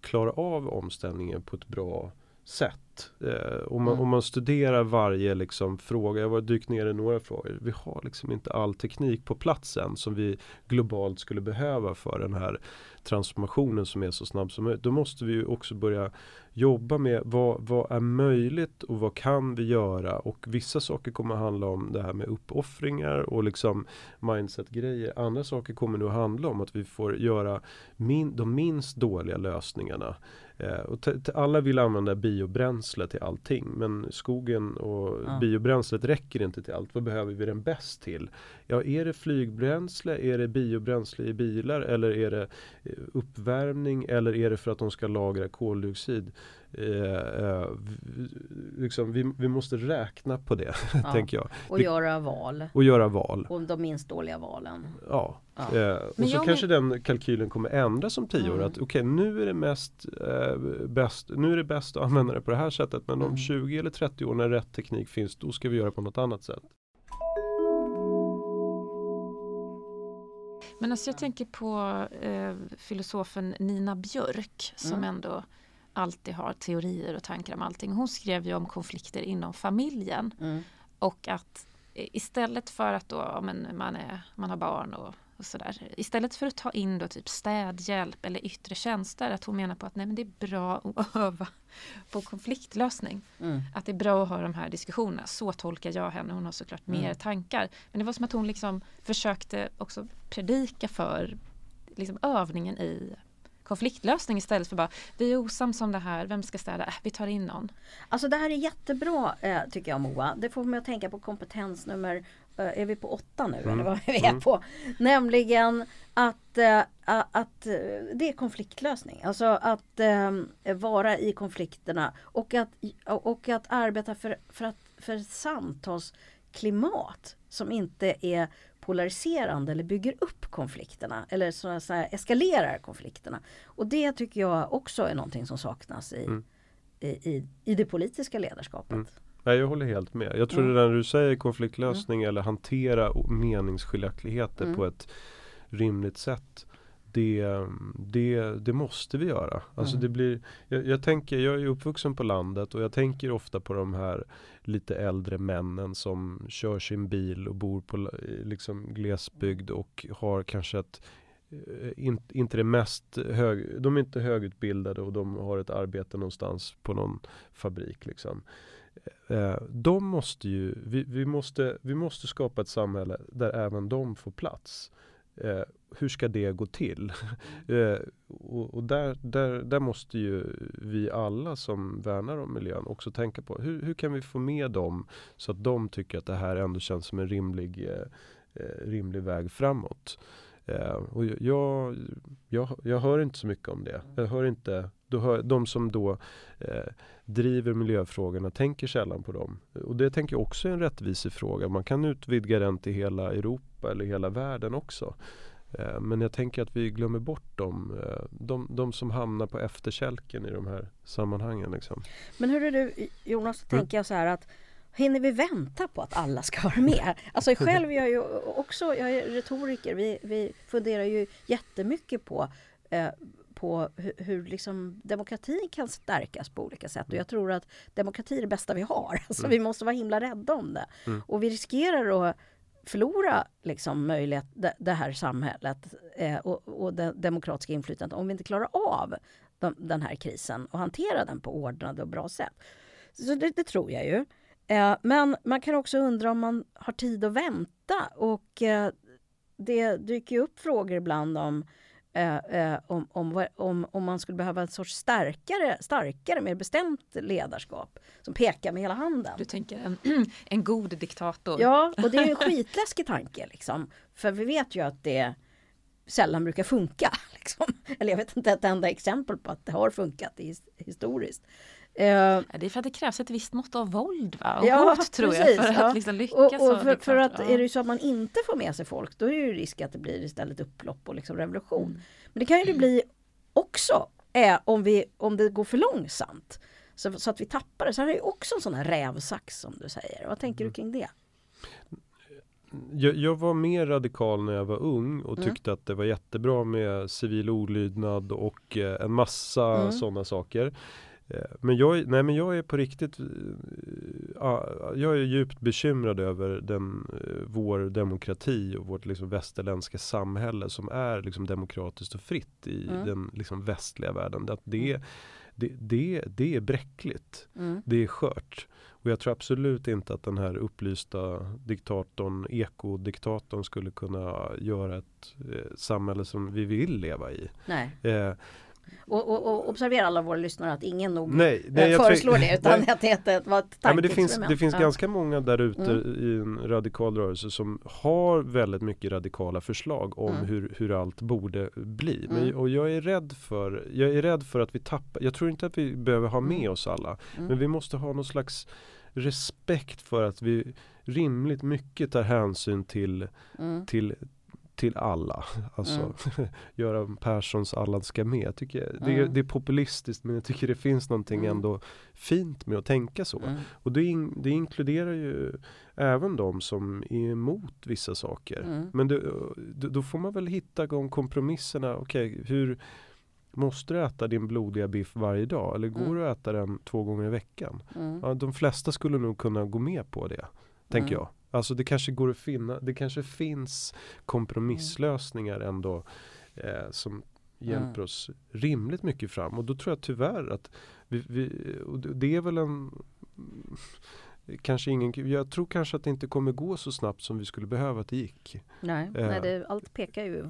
klara av omställningen på ett bra sätt. Eh, om, man, Mm. om man studerar varje liksom, fråga, jag har dykt ner i några frågor. Vi har liksom inte all teknik på plats än som vi globalt skulle behöva för den här transformationen som är så snabb som möjligt. Då måste vi ju också börja jobba med vad, vad är möjligt och vad kan vi göra och vissa saker kommer handla om det här med uppoffringar och liksom mindset-grejer. Andra saker kommer nog handla om att vi får göra min, de minst dåliga lösningarna. Eh, och alla vill använda biobränsle till allting men skogen och Ja. biobränslet räcker inte till allt. Vad behöver vi den bäst till? Ja, är det flygbränsle? Är det biobränsle i bilar? Eller är det uppvärmning? Eller är det för att de ska lagra koldioxid? Eh, eh, liksom, vi, vi måste räkna på det, (laughs) Ja. tänker jag. Och Vi- göra val. Och göra val. Och de minst dåliga valen. Ja. Ja. Eh, och Men så kanske den kalkylen kommer ändras om tio år. Mm. Att okej, nu är det mest eh, bäst, nu är det bäst att använda det på det här sättet. Men om Mm. 20 eller 30 år när rätt teknik finns, då ska vi göra på något annat sätt. Men alltså jag tänker på eh, filosofen Nina Björk som Mm. ändå alltid har teorier och tankar om allting. Hon skrev ju om konflikter inom familjen Mm. och att eh, istället för att då, ja, men man, är, man har barn och, och sådär. Istället för att ta in då typ städhjälp eller yttre tjänster. Att hon menar på att nej, men det är bra att öva på konfliktlösning. Mm. Att det är bra att ha de här diskussionerna. Så tolkar jag henne. Hon har såklart Mm. mer tankar. Men det var som att hon liksom försökte också predika för liksom övningen i konfliktlösning istället för bara vi är osams om det här, vem ska städa? Äh, vi tar in någon. Alltså det här är jättebra eh, tycker jag Moa. Det får mig att tänka på kompetens nummer, är vi på åtta nu Mm. eller vad är vi är Mm. på? Nämligen att, eh, att eh, det är konfliktlösning. Alltså att eh, vara i konflikterna och att, och att arbeta för, för, att, för ett samtalsklimat som inte är polariserande eller bygger upp konflikterna eller så att säga eskalerar konflikterna. Och det tycker jag också är någonting som saknas i, Mm. i, i, i det politiska ledarskapet. Mm. Nej, jag håller helt med. Jag tror Mm. det där du säger konfliktlösning eller hantera meningsskiljaktigheter Mm. på ett rimligt sätt. Det, det, det måste vi göra. Alltså Mm. det blir, jag, jag tänker, jag är uppvuxen på landet och jag tänker ofta på de här lite äldre männen som kör sin bil och bor på liksom glesbygd och har kanske ett eh, in, inte det mest hög, de är inte högutbildade och de har ett arbete någonstans på någon fabrik liksom. Eh, de måste ju, vi, vi, måste, vi måste skapa ett samhälle där även de får plats. Eh, hur ska det gå till? (laughs) eh, och och där, där, där måste ju vi alla som värnar om miljön också tänka på hur, hur kan vi få med dem så att de tycker att det här ändå känns som en rimlig, eh, eh, rimlig väg framåt. Eh, och jag, jag, jag hör inte så mycket om det. Jag hör inte, då hör, de som då eh, driver miljöfrågorna tänker sällan på dem. Och det tänker jag också är en rättvisefråga. Man kan utvidga den till hela Europa eller hela världen också. Eh, men jag tänker att vi glömmer bort dem, eh, de, de som hamnar på efterkälken i de här sammanhangen. Liksom. Men hur är du Jonas, så Mm. tänker jag så här att Hinner vi vänta på att alla ska vara med? Alltså själv är jag ju också, jag är retoriker, vi, vi funderar ju jättemycket på eh, på hur, hur liksom demokratin kan stärkas på olika sätt. Och jag tror att demokrati är det bästa vi har. (laughs) Alltså Mm. vi måste vara himla rädda om det. Mm. Och vi riskerar att förlora liksom möjlighet, det, det här samhället eh, och, och det demokratiska inflytandet om vi inte klarar av de, den här krisen och hantera den på ordnade och bra sätt. Så det, det tror jag ju. Eh, men man kan också undra om man har tid att vänta och eh, det dyker ju upp frågor ibland om eh, eh, om, om, om, om man skulle behöva en sorts starkare, starkare, mer bestämt ledarskap som pekar med hela handen. Du tänker en, (clears throat) en god diktator. Ja, och det är en (laughs) skitläskig tanke liksom. För vi vet ju att det sällan brukar funka. (laughs) Liksom. Eller jag vet inte ett enda exempel på att det har funkat his- historiskt. Ja, Det är för att det krävs ett visst mått av våld va? och Ja, hot tror precis, jag för ja. att liksom lyckas. och, och för, för klart, att ja. är det så att man inte får med sig folk då är det ju risk att det blir istället upplopp och liksom revolution. Mm. Men det kan ju det bli också eh, om, vi, om det går för långsamt. Så, så att vi tappar det. Så här är ju också en sån här rävsax som du säger. Vad tänker du kring det? jag, jag var mer radikal när jag var ung och Mm. tyckte att det var jättebra med civil olydnad och eh, en massa Mm. sådana saker. Eh, Men jag, nej men jag är på riktigt eh, ja, Jag är djupt bekymrad över den, eh, vår demokrati och vårt liksom västerländska samhälle som är liksom demokratiskt och fritt i Mm. den liksom västliga världen. Att det, det, det, det är bräckligt. Mm. Det är skört. Och jag tror absolut inte att den här upplysta diktatorn, ekodiktatorn skulle kunna göra ett eh, samhälle som vi vill leva i. Nej. Eh, Och, och, och observera alla våra lyssnare att ingen nog nej, eh, nej, jag föreslår det utan (laughs) nej. att det var ett Ja, men det finns, det finns Ja. ganska många där ute Mm. i en radikal rörelse som har väldigt mycket radikala förslag om Mm. hur, hur allt borde bli. Men, Mm. och jag är rädd för Jag är rädd för att vi tappar Jag tror inte att vi behöver ha med Mm. oss alla. Mm. Men vi måste ha någon slags respekt för att vi rimligt mycket tar hänsyn till, Mm. till, till alla. Alltså (laughs) Göran Perssons alla ska med. Jag det, är, Mm. det är populistiskt men jag tycker det finns någonting Mm. ändå fint med att tänka så. Mm. Och det, in, det inkluderar ju även de som är emot vissa saker. Mm. Men det, då, får man väl hitta de kompromisserna. Okej, hur Måste du äta din blodiga biff varje dag? Eller går Mm. du att äta den två gånger i veckan? Mm. Ja, de flesta skulle nog kunna gå med på det. Tänker Mm. jag. Alltså det kanske går att finna, det kanske finns kompromisslösningar ändå eh, som hjälper Mm. oss rimligt mycket fram. Och då tror jag tyvärr att vi, vi, och det det är väl en Kanske ingen, jag tror kanske att det inte kommer gå så snabbt som vi skulle behöva att det gick. Nej, Eh. nej det, allt pekar ju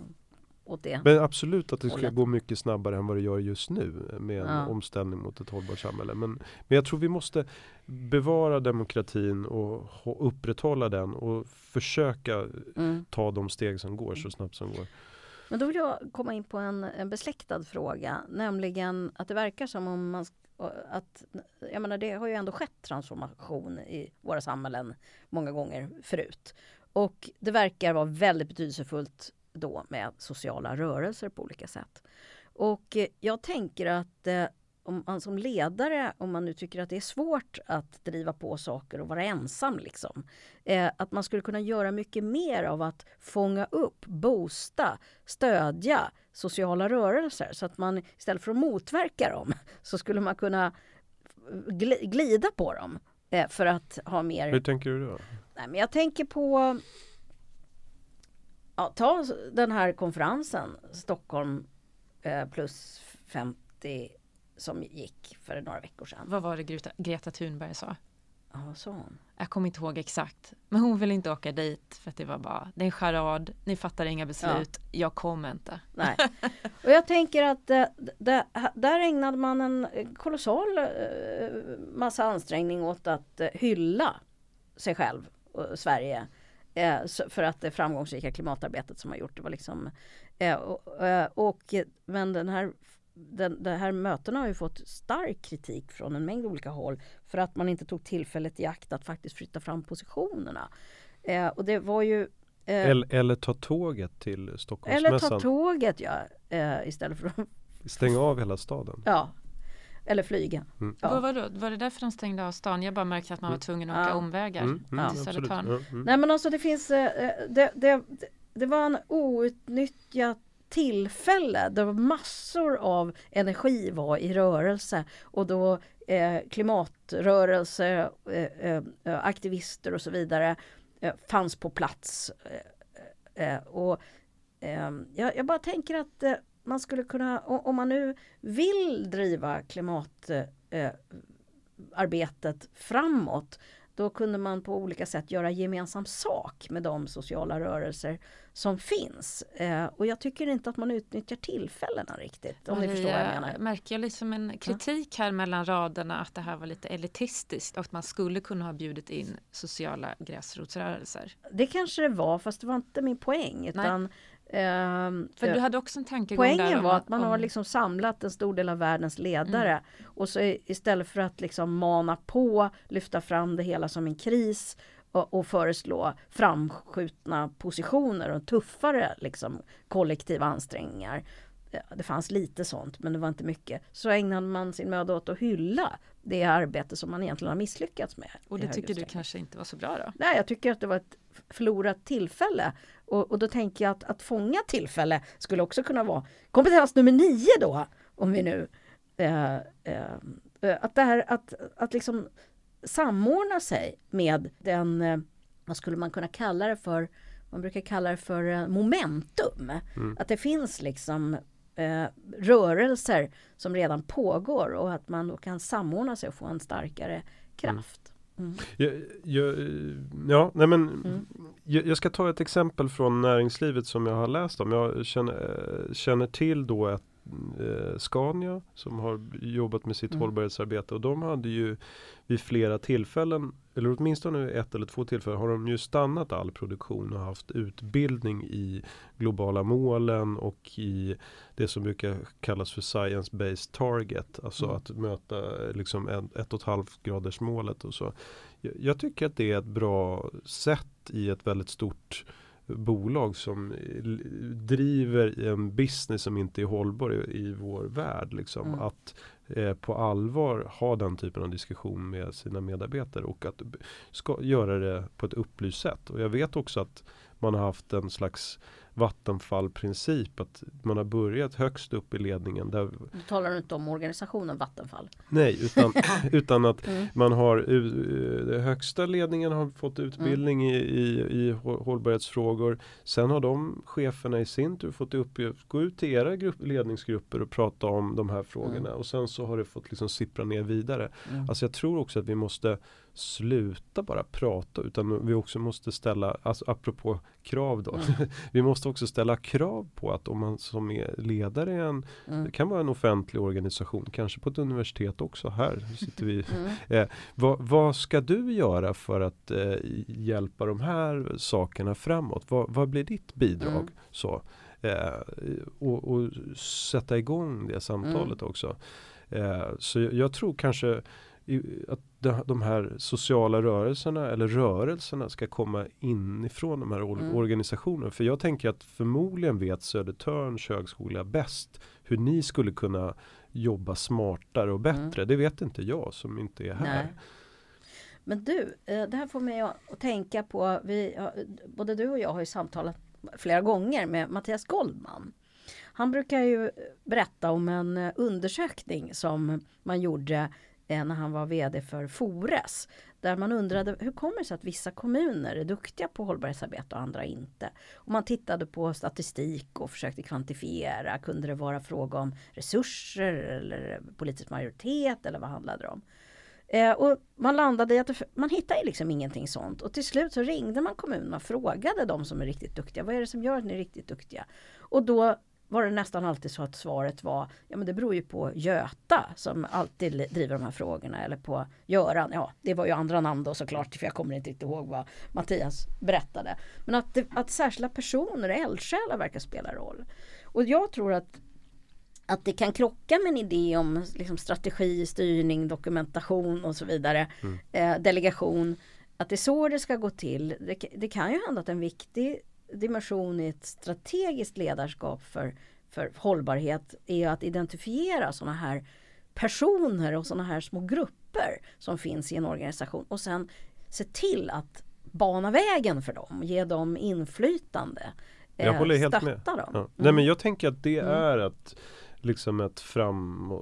åt det. Men absolut att det ska gå mycket snabbare än vad det gör just nu med en Ja. omställning mot ett hållbart samhälle. Men, men jag tror vi måste bevara demokratin och hå- upprätthålla den och försöka Mm. ta de steg som går så snabbt som går. Men då vill jag komma in på en, en besläktad fråga, nämligen att det verkar som om man att, jag menar det har ju ändå skett transformation i våra samhällen många gånger förut. Och det verkar vara väldigt betydelsefullt då med sociala rörelser på olika sätt. Och eh, jag tänker att eh, om man som ledare, om man nu tycker att det är svårt att driva på saker och vara ensam liksom. Eh, att man skulle kunna göra mycket mer av att fånga upp, boosta, stödja sociala rörelser. Så att man istället för att motverka dem (laughs) så skulle man kunna gli- glida på dem. Eh, för att ha mer Hur tänker du då? Nej, men jag tänker på ja, ta den här konferensen Stockholm eh, plus 50 som gick för några veckor sedan. Vad var det Greta, Greta Thunberg sa? Ja, sa hon? Jag kommer inte ihåg exakt. Men hon ville inte åka dit för att det var bara, det är en charad, ni fattar inga beslut, jag kommer inte. Nej. (laughs) Och jag tänker att eh, det, där ägnade man en kolossal eh, massa ansträngning åt att hylla sig själv och Sverige. Eh, för att det framgångsrika klimatarbetet som har gjort det var liksom eh, och, eh, och men den här den, det här mötena har ju fått stark kritik från en mängd olika håll för att man inte tog tillfället i akt att faktiskt flytta fram positionerna. Och det var ju Eller, eller ta tåget till eller ta Stockholmsmässan. tåget ja, istället för att Stänga av hela staden. Ja. Eller flyga. Mm. Ja. Vad var, då? var det därför de stängde av stan? Jag bara märkte att man var tvungen att åka Ja. omvägar Mm, mm, till. Södertörn. Ja, mm. Nej men alltså det finns eh, det, det, det var en outnyttjat tillfälle där massor av energi var i rörelse och då eh, klimatrörelse, eh, eh, aktivister och så vidare eh, fanns på plats. Eh, eh, och eh, jag, jag bara tänker att eh, man skulle kunna, om man nu vill driva klimatarbetet eh, framåt då kunde man på olika sätt göra gemensam sak med de sociala rörelser som finns. Eh, och jag tycker inte att man utnyttjar tillfällena riktigt. Om ni förstår vad jag Maria, menar. Märker jag liksom en kritik här mellan raderna att det här var lite elitistiskt och att man skulle kunna ha bjudit in sociala gräsrotsrörelser? Det kanske det var fast det var inte min poäng. Utan, ehm, För du hade också en tankegång där Poängen om var att man om- har liksom samlat en stor del av världens ledare Mm. och så istället för att liksom mana på, lyfta fram det hela som en kris och, och föreslå framskjutna positioner och tuffare liksom kollektiva ansträngningar det fanns lite sånt men det var inte mycket. Så ägnade man sin möda åt att hylla det arbete som man egentligen har misslyckats med. Och det tycker du kanske inte var så bra då? Nej, jag tycker att det var ett förlorat tillfälle. Och, och då tänker jag att, att fånga tillfälle skulle också kunna vara kompetens nummer nio då, om vi nu eh, eh, att det här att, att liksom samordna sig med den, eh, vad skulle man kunna kalla det för, man brukar kalla det för eh, momentum. Mm. Att det finns liksom eh, rörelser som redan pågår och att man då kan samordna sig och få en starkare kraft. Mm. Jag, jag, ja, nej men mm. jag, jag, ska ta ett exempel från näringslivet som jag har läst om. Jag känner, känner till då ett eh, Scania som har jobbat med sitt mm. hållbarhetsarbete och de hade ju vid flera tillfällen eller åtminstone ett eller två tillfällen har de ju stannat all produktion och haft utbildning i globala målen och i det som brukar kallas för science based target. Alltså mm. att möta liksom ett, ett och ett halvt graders målet och så. Jag, jag tycker att det är ett bra sätt i ett väldigt stort bolag som driver en business som inte är hållbar i, i vår värld. Liksom. Mm. Att eh, på allvar ha den typen av diskussion med sina medarbetare och att ska göra det på ett upplyst sätt. Och jag vet också att man har haft en slags Vattenfall-princip. Att man har börjat högst upp i ledningen. Där... Du talar inte om organisationen Vattenfall? Nej, utan, (laughs) utan att mm. man har den högsta ledningen har fått utbildning mm. i, i, i hållbarhetsfrågor. Sen har de cheferna i sin tur fått uppgift gå ut till era grupp, ledningsgrupper och prata om de här frågorna. Mm. Och sen så har det fått liksom sippra ner vidare. Mm. Alltså jag tror också att vi måste sluta bara prata utan vi också måste ställa, alltså apropå krav då. Mm. (laughs) vi måste också ställa krav på att om man som är ledare i en, mm. det kan vara en offentlig organisation, kanske på ett universitet också, här sitter vi. (laughs) Mm. Eh, vad, vad, ska du göra för att eh, hjälpa de här sakerna framåt? Vad, vad blir ditt bidrag? Mm. Så, eh, och, och, sätta igång det samtalet mm. också. Eh, så jag, jag tror kanske att de här sociala rörelserna eller rörelserna ska komma inifrån de här mm. organisationerna. För jag tänker att förmodligen vet Södertörns högskola bäst hur ni skulle kunna jobba smartare och bättre. Mm. Det vet inte jag som inte är här. Nej. Men du, eh, det här får mig att tänka på, vi, både du och jag har ju samtalat flera gånger med Mattias Goldman. Han brukar ju berätta om en eh, undersökning som man gjorde Eh, när han var VD för Fores. Där man undrade hur kommer det sig att vissa kommuner är duktiga på hållbarhetsarbete och andra inte. Och man tittade på statistik och försökte kvantifiera. Kunde det vara fråga om resurser eller politisk majoritet eller vad handlade det om? Eh, och man landade i att man hittade liksom ingenting sånt. Och till slut så ringde man kommunen och frågade de som är riktigt duktiga. Vad är det som gör att ni är riktigt duktiga? Och då var det nästan alltid så att svaret var Ja men det beror ju på Göta som alltid driver de här frågorna eller på Göran. Ja det var ju andra namn då såklart för jag kommer inte riktigt ihåg vad Mattias berättade. Men att, det, att särskilda personer, eldsjälar verkar spela roll. Och jag tror att att det kan krocka med en idé om liksom, strategi, styrning, dokumentation och så vidare. Mm. Eh, delegation. Att det är så det ska gå till. Det, det kan ju hända att en viktig dimension i ett strategiskt ledarskap för, för hållbarhet är att identifiera sådana här personer och sådana här små grupper som finns i en organisation och sen se till att bana vägen för dem, ge dem inflytande. Jag håller helt med. Dem. Ja. Mm. Nej men jag tänker att det mm. är att liksom ett fram,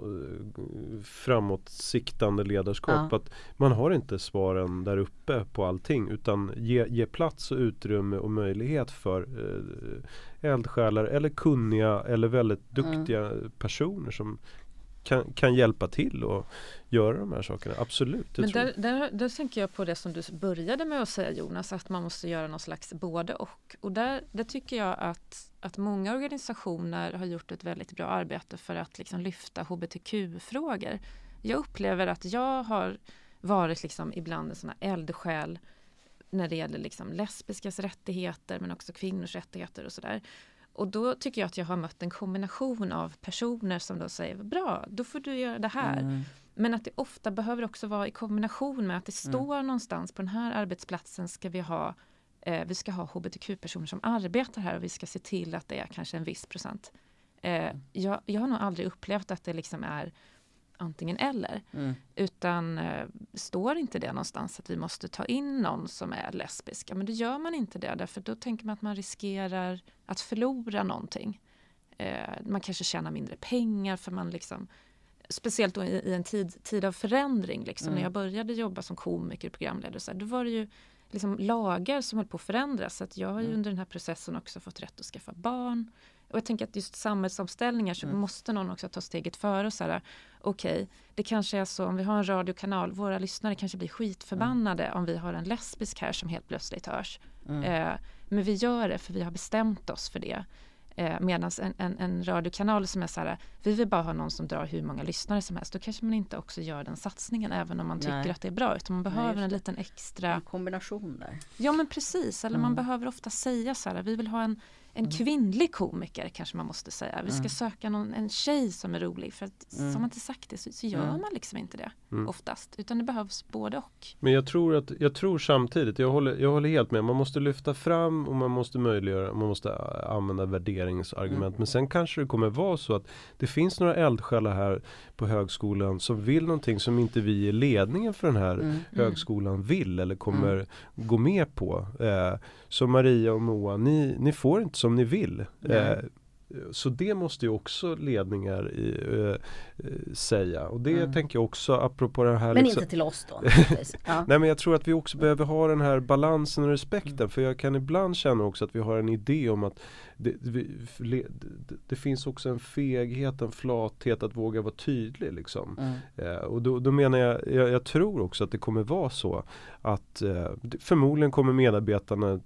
framåtsiktande ledarskap. Ja. Att man har inte svaren där uppe på allting utan ge, ge plats och utrymme och möjlighet för eh, eldsjälar eller kunniga eller väldigt duktiga mm. personer som kan, kan hjälpa till och göra de här sakerna. Absolut. Men där, där, där tänker jag på det som du började med att säga Jonas, att man måste göra någon slags både och. Och där, där tycker jag att, att många organisationer har gjort ett väldigt bra arbete för att liksom lyfta hbtq-frågor. Jag upplever att jag har varit liksom ibland en sån här eldsjäl när det gäller liksom lesbiskas rättigheter men också kvinnors rättigheter och sådär. Och då tycker jag att jag har mött en kombination av personer som då säger bra, då får du göra det här. Mm. Men att det ofta behöver också vara i kombination med att det mm. står mm. någonstans på den här arbetsplatsen ska vi ha eh, vi ska ha hbtq-personer som arbetar här och vi ska se till att det är kanske en viss procent Eh, jag, jag har nog aldrig upplevt att det liksom är antingen eller. Mm. Utan eh, står inte det någonstans att vi måste ta in någon som är lesbisk, ja, men då gör man inte det därför då tänker man att man riskerar att förlora någonting. Eh, man kanske tjänar mindre pengar för man liksom Speciellt då i, i en tid, tid av förändring. Liksom. Mm. När jag började jobba som komiker och programledare så här, då var det ju liksom lagar som höll på att förändras. Så att jag har ju Mm. under den här processen också fått rätt att skaffa barn. Och jag tänker att just samhällsomställningar så Mm. måste någon också ta steget före och säga okej, det kanske är så om vi har en radiokanal, våra lyssnare kanske blir skitförbannade om vi har en lesbisk här som helt plötsligt hörs. Mm. Eh, men vi gör det för vi har bestämt oss för det. Eh, Medan en, en, en radiokanal som är så här, vi vill bara ha någon som drar hur många lyssnare som helst. Då kanske man inte också gör den satsningen även om man tycker Nej. att det är bra. Utan man Nej, behöver just en liten extra En kombination där. Ja men precis, eller man Mm. behöver ofta säga så här, vi vill ha en, en Mm. kvinnlig komiker kanske man måste säga. Vi ska Mm. söka någon, en tjej som är rolig för att Mm. som man inte sagt det så, så gör Mm. man liksom inte det Mm. oftast. Utan det behövs både och. Men jag tror, att, jag tror samtidigt, jag håller, jag håller helt med, man måste lyfta fram och man måste möjliggöra, man måste ä, använda värderingsargument. Mm. Men sen kanske det kommer vara så att det finns några eldsjälar här på högskolan som vill någonting som inte vi i ledningen för den här Mm. högskolan vill eller kommer gå med på. Eh, så Maria och Moa, ni, ni får inte som ni vill. Eh, så det måste ju också ledningar i, eh, eh, säga. Och det Mm. tänker jag också apropå det här Men liksom, inte till oss då. (laughs) Ja. Nej men jag tror att vi också behöver ha den här balansen och respekten för jag kan ibland känna också att vi har en idé om att det, vi, le- det, det finns också en feghet, en flathet att våga vara tydlig liksom. Mm. Eh, och då, då menar jag, jag, jag tror också att det kommer vara så att eh, förmodligen kommer medarbetarna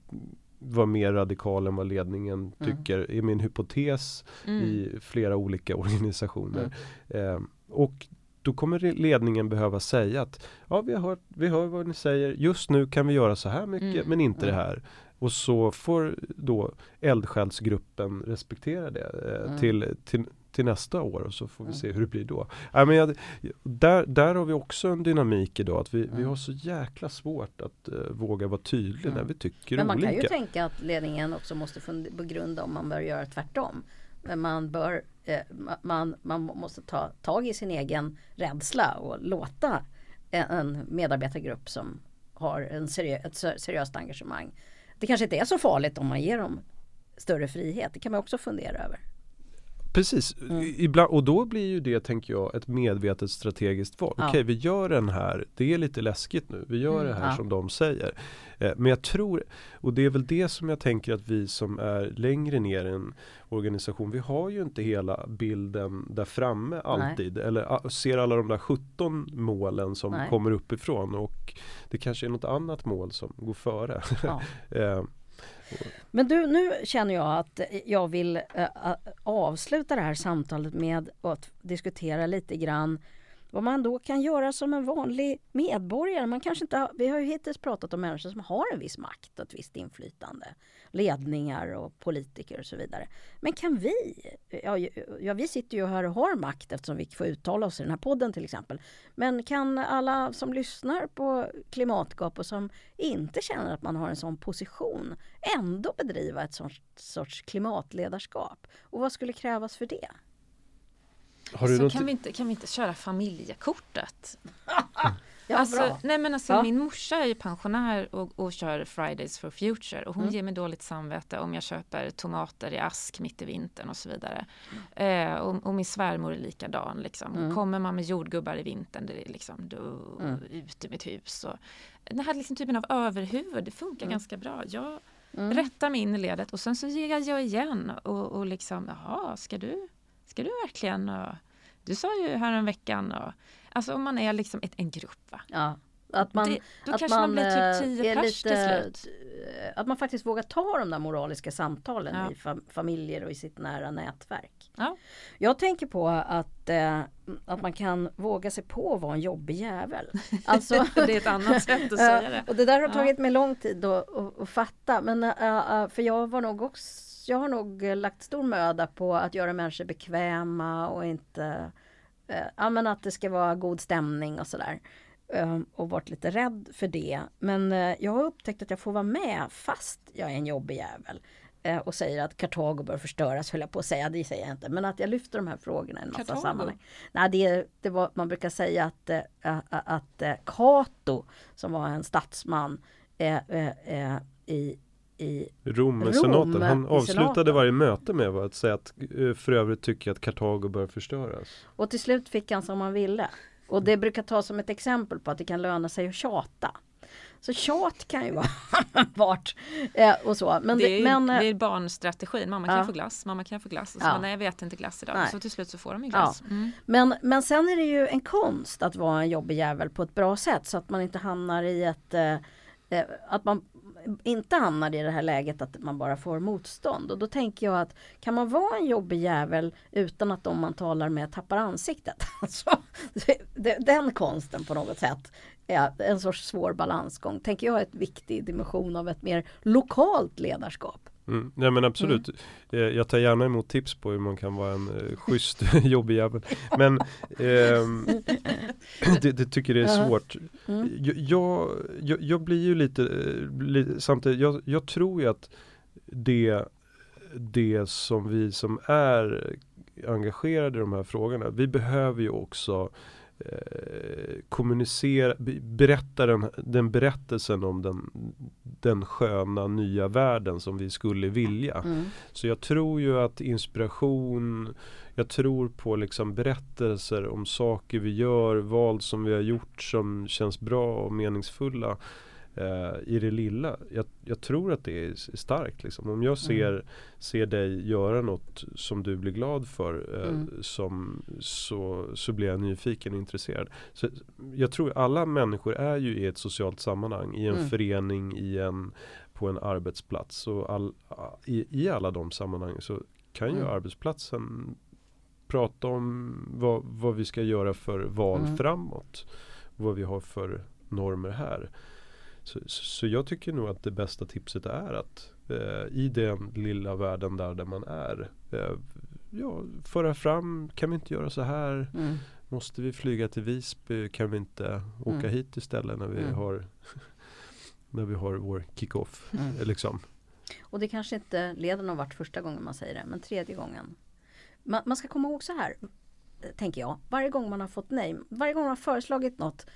vara mer radikala än vad ledningen Mm. tycker, är min hypotes Mm. i flera olika (laughs) organisationer. Mm. Eh, och då kommer ledningen behöva säga att ja, vi, har hört, vi hör vad ni säger, just nu kan vi göra så här mycket Mm. men inte Mm. det här. Och så får då eldsjälsgruppen respektera det eh, Mm. till, till, till nästa år och så får vi se hur det blir då. Ja, men jag, där, där har vi också en dynamik idag att vi, vi Mm. har så jäkla svart att eh, våga vara tydlig Mm. när vi tycker Men man olika. kan ju tänka att ledningen också måste begrunda om man bör göra tvärtom. Men man bör eh, ma- man, man måste ta tag i sin egen rädsla och låta en, en medarbetargrupp som har en seriö- ett ser- seriöst engagemang. Det kanske inte är så farligt om man ger dem större frihet. Det kan man också fundera över. Precis, Mm. Ibland, och då blir ju det tänker jag ett medvetet strategiskt val. Ja. Okej vi gör den här, det är lite läskigt nu, vi gör Mm, det här ja. som de säger. Eh, men jag tror, och det är väl det som jag tänker att vi som är längre ner i en organisation, vi har ju inte hela bilden där framme alltid. Eller ah, ser alla de där 17 målen som Nej. kommer uppifrån och det kanske är något annat mål som går före. Ja. (laughs) eh, men du, nu känner jag att jag vill äh, avsluta det här samtalet med att diskutera lite grann vad man då kan göra som en vanlig medborgare. Man kanske inte har, vi har ju hittills pratat om människor som har en viss makt och ett visst inflytande. Ledningar och politiker och så vidare. Men kan vi, ja, ja vi sitter ju här och har makt eftersom vi får uttala oss i den här podden till exempel. Men kan alla som lyssnar på Klimatgap och som inte känner att man har en sån position ändå bedriva ett sorts, sorts klimatledarskap? Och vad skulle krävas för det? Har du så något, kan, vi inte, kan vi inte köra familjekortet? (laughs) Ja, alltså, bra. nej men alltså Ja. min morsa är ju pensionär och, och kör Fridays for Future och hon Mm. ger mig dåligt samvete om jag köper tomater i ask mitt i vintern och så vidare. Mm. Eh, och, och min svärmor är likadan liksom. Mm. Kommer man med jordgubbar i vintern, det är liksom då, Mm. ut ur mitt hus. Och, den här liksom typen av överhuvud, det funkar Mm. ganska bra. Jag Mm. rättar mig in i ledet och sen så ger jag igen och, och liksom, jaha, ska du, ska du verkligen? Och, du sa ju här en veckan och Alltså om man är liksom ett, en grupp va? Ja, att man, det, då att kanske man, blir eh, typ tio är pers till slut. eh, Att man faktiskt vågar ta de där moraliska samtalen Ja. i fam- familjer och i sitt nära nätverk. Ja. Jag tänker på att, eh, att man kan våga sig på att vara en jobbig jävel. (laughs) Alltså, det är ett annat sätt att (laughs) säga det. Eh, och det där har tagit mig lång tid att, att, att fatta. Men eh, eh, för jag var nog också, jag har nog eh, lagt stor möda på att göra människor bekväma och inte eh, ja, men att det ska vara god stämning och sådär. Eh, och varit lite rädd för det. Men eh, jag har upptäckt att jag får vara med fast jag är en jobbig jävel. eh, och säger att Kartago bör förstöras, höll jag på att säga, det säger jag inte. Men att jag lyfter de här frågorna i en massa Kartago? sammanhang. Nej, det, det var, man brukar säga att, eh, att Cato, som var en statsman i, i Rom med Rom senaten. Han avslutade senaten. varje möte med att säga att eh, för övrigt tycker jag att Kartago bör förstöras. Och till slut fick han som han ville. Och det brukar tas som ett exempel på att det kan löna sig att tjata. Så tjat kan ju vara (laughs) vart eh, och så. Men, det, är, ju- men, eh, det är barnstrategin. Mamma kan Ja. få glass, mamma kan få glass. Och så Ja. nej jag vet inte glass idag. Nej. Så till slut så får de ju glass. Mm. Men, men sen är det ju en konst att vara en jobbig jävel på ett bra sätt så att man inte hamnar i ett eh, eh, att man inte hamnar i det här läget att man bara får motstånd. Och då tänker jag att kan man vara en jobbig jävel utan att de man talar med tappar ansiktet? (laughs) Alltså, den konsten på något sätt är en sorts svår balansgång. Tänker jag är en viktig dimension av ett mer lokalt ledarskap. Mm. Nej men absolut. Eh, Jag tar gärna emot tips på hur man kan vara en eh, schysst (laughs) jobbig jävel. Men ehm, (clears throat) det, det tycker det är Ja. svårt. Mm. Jag, jag, jag, blir ju lite, eh, li, samtidigt, jag, jag tror ju att det, det som vi som är engagerade i de här frågorna, vi behöver ju också eh, kommunicera, be- berätta den, den berättelsen om den, den sköna nya världen som vi skulle vilja. Mm. Så jag tror ju att inspiration, jag tror på liksom berättelser om saker vi gör, val som vi har gjort som känns bra och meningsfulla eh, i det lilla. Jag, jag tror att det är starkt. Liksom. Om jag ser, ser dig göra något som du blir glad för eh, Mm. som, så, så blir jag nyfiken och intresserad. Så jag tror alla människor är ju i ett socialt sammanhang, i en Mm. förening, i en, på en arbetsplats. Och all, i, I alla de sammanhangen så kan ju Mm. arbetsplatsen prata om vad, vad vi ska göra för val Mm. framåt. Vad vi har för normer här. Så, så jag tycker nog att det bästa tipset är att eh, i den lilla världen där, där man är eh, ja, föra fram, kan vi inte göra så här? Mm. Måste vi flyga till Visby? Kan vi inte åka Mm. hit istället när vi Mm. har (laughs) när vi har vår kick-off? Mm. Liksom. Och det kanske inte leder någon vart första gången man säger det, men tredje gången. Man, man ska komma ihåg så här, tänker jag. Varje gång man har fått nej, varje gång man har föreslagit något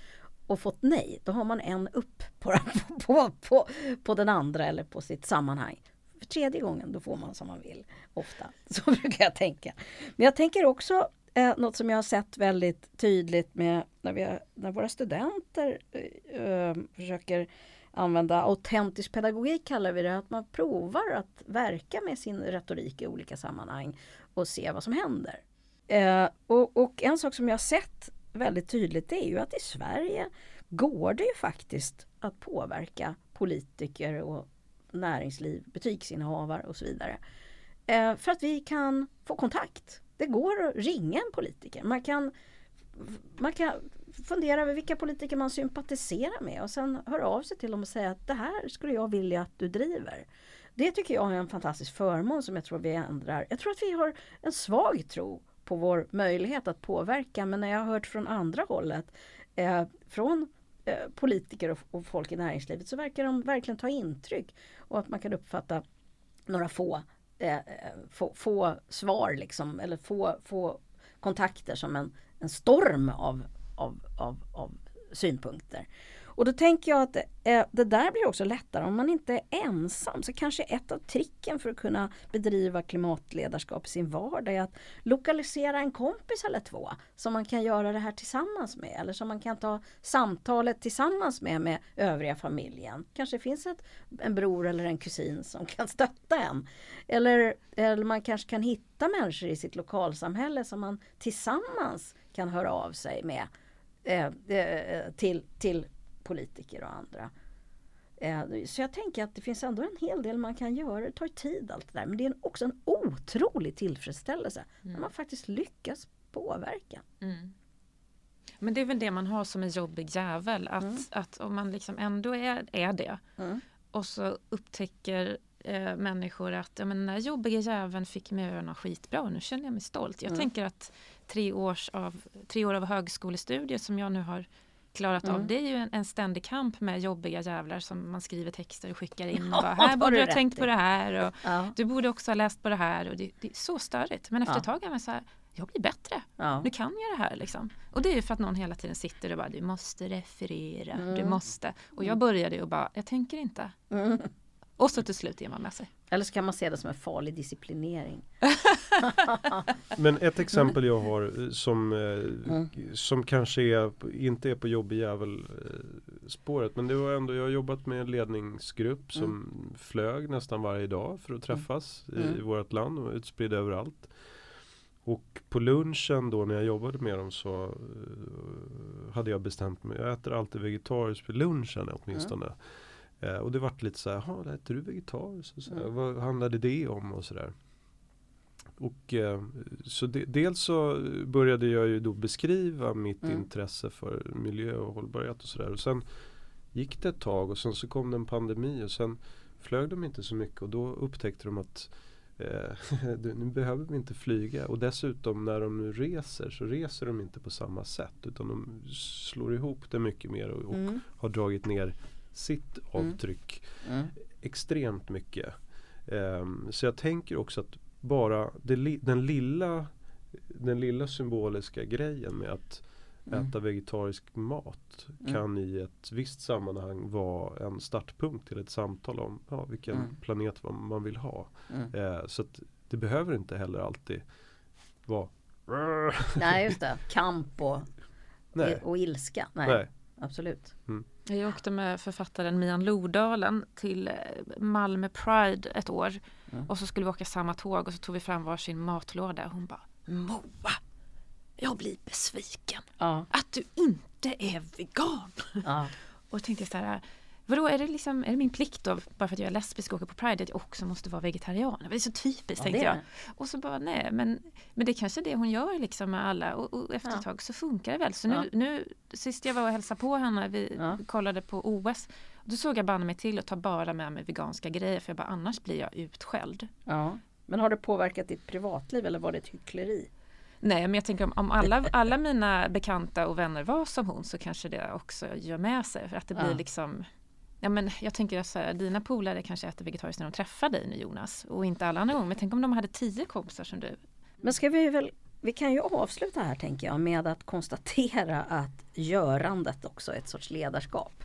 och fått nej, då har man en upp på, (laughs) på, på, på den andra eller på sitt sammanhang. För tredje gången, då får man som man vill. Ofta. (laughs) Så brukar jag tänka. Men jag tänker också eh, något som jag har sett väldigt tydligt med när, vi har, när våra studenter eh, eh, försöker använda autentisk pedagogik kallar vi det. Att man provar att verka med sin retorik i olika sammanhang och se vad som händer. Eh, och, och en sak som jag har sett väldigt tydligt det är ju att i Sverige går det ju faktiskt att påverka politiker och näringsliv, butiksinnehavare och så vidare. Eh, för att vi kan få kontakt. Det går att ringa en politiker. Man kan, man kan fundera över vilka politiker man sympatiserar med och sen höra av sig till dem och säga att det här skulle jag vilja att du driver. Det tycker jag är en fantastisk förmån som jag tror vi ändrar. Jag tror att vi har en svag tro på vår möjlighet att påverka men när jag har hört från andra hållet eh, från eh, politiker och, och folk i näringslivet så verkar de verkligen ta intryck och att man kan uppfatta några få, eh, eh få, få svar liksom eller få, få kontakter som en, en storm av, av, av, av synpunkter. Och då tänker jag att eh, det där blir också lättare om man inte är ensam. Så kanske ett av tricken för att kunna bedriva klimatledarskap i sin vardag är att lokalisera en kompis eller två som man kan göra det här tillsammans med eller som man kan ta samtalet tillsammans med med övriga familjen. Kanske finns ett, en bror eller en kusin som kan stötta en. Eller, eller man kanske kan hitta människor i sitt lokalsamhälle som man tillsammans kan höra av sig med eh, eh, till, till politiker och andra. Eh, Så jag tänker att det finns ändå en hel del man kan göra. Det tar tid allt det där. Men det är också en otrolig tillfredsställelse när man faktiskt lyckas påverka. Mm. Men det är väl det man har som en jobbig jävel. Att, Mm. att om man liksom ändå är, är det Mm. och så upptäcker eh, människor att ja, men den här jobbiga jäveln fick mig att göra något skitbra nu känner jag mig stolt. Jag Mm. tänker att tre, års av, tre år av högskolestudier som jag nu har klarat av. Mm. Det är ju en, en ständig kamp med jobbiga jävlar som man skriver texter och skickar in. Och (laughs) bara, det här borde du du ha tänkt i. på det här. Och, Ja, du borde också ha läst på det här. Och det, det är så störigt. Men efter Ja. ett tag är man så här, jag blir bättre. ja. Nu kan jag det här liksom. Och det är ju för att någon hela tiden sitter och bara, du måste referera, du Mm. måste. Och jag började ju och bara, jag tänker inte. Mm. Och så till slut ger man med sig. Eller så kan man se det som en farlig disciplinering. (laughs) Men ett exempel jag har eh, som, eh, Mm. som kanske är, inte är på jobbig jävel eh, spåret men det var ändå, jag har jobbat med en ledningsgrupp som flög nästan varje dag för att träffas i, Mm. i vårt land och utspridda överallt. Och på lunchen då när jag jobbade med dem så eh, hade jag bestämt mig, jag äter alltid vegetariskt vid lunchen åtminstone. Eh, och det vart lite så här, "Jaha, äter du vegetariskt? Och så här, Mm. Vad handlade det om? Och sådär. Och eh, så de, dels så började jag ju då beskriva mitt Mm. intresse för miljö och hållbarhet och sådär. Och sen gick det ett tag och sen så kom det en pandemi och sen flög de inte så mycket och då upptäckte de att eh, (laughs) nu behöver vi inte flyga och dessutom när de nu reser så reser de inte på samma sätt utan de slår ihop det mycket mer och, och Mm. har dragit ner sitt avtryck Mm. extremt mycket. Ehm, så jag tänker också att bara li- den, lilla, den lilla symboliska grejen med att Mm. äta vegetarisk mat Mm. kan i ett visst sammanhang vara en startpunkt till ett samtal om ja, vilken Mm. planet man- vill ha. Mm. Eh, så det behöver inte heller alltid vara Nej just det, kamp och, och ilska. Nej, nej. absolut. Jag åkte med författaren Mian Lodalen till eh, Malmö Pride ett år. Mm. Och så skulle vi åka samma tåg och så tog vi fram varsin matlåda. Hon bara Moa, jag blir besviken Ja, att du inte är vegan. ja, Och tänkte så här, vadå är det, liksom, är det min plikt då, bara för att jag är lesbisk och åker på Pride, att jag också måste vara vegetarian? Det är så typiskt ja tänkte jag. Och så bara nej, men, men det är kanske är det hon gör liksom med alla och, och efter Ja. ett tag så funkar det väl. Så Ja. nu, nu sist jag var och hälsade på henne, vi Ja. kollade på OS, då såg jag banne mig till att ta bara med mig veganska grejer för jag bara annars blir jag utskälld. ja. Men har det påverkat ditt privatliv eller var det ett hyckleri? Nej, men jag tänker om, om alla, alla mina bekanta och vänner var som hon så kanske det också gör med sig. För att det blir Ja. liksom Ja, men jag tänker så här, dina polare kanske äter vegetariskt när de träffar dig nu Jonas och inte alla andra gånger. Men tänk om de hade tio kompisar som du. Men ska vi väl vi kan ju avsluta här tänker jag med att konstatera att görandet också är ett sorts ledarskap.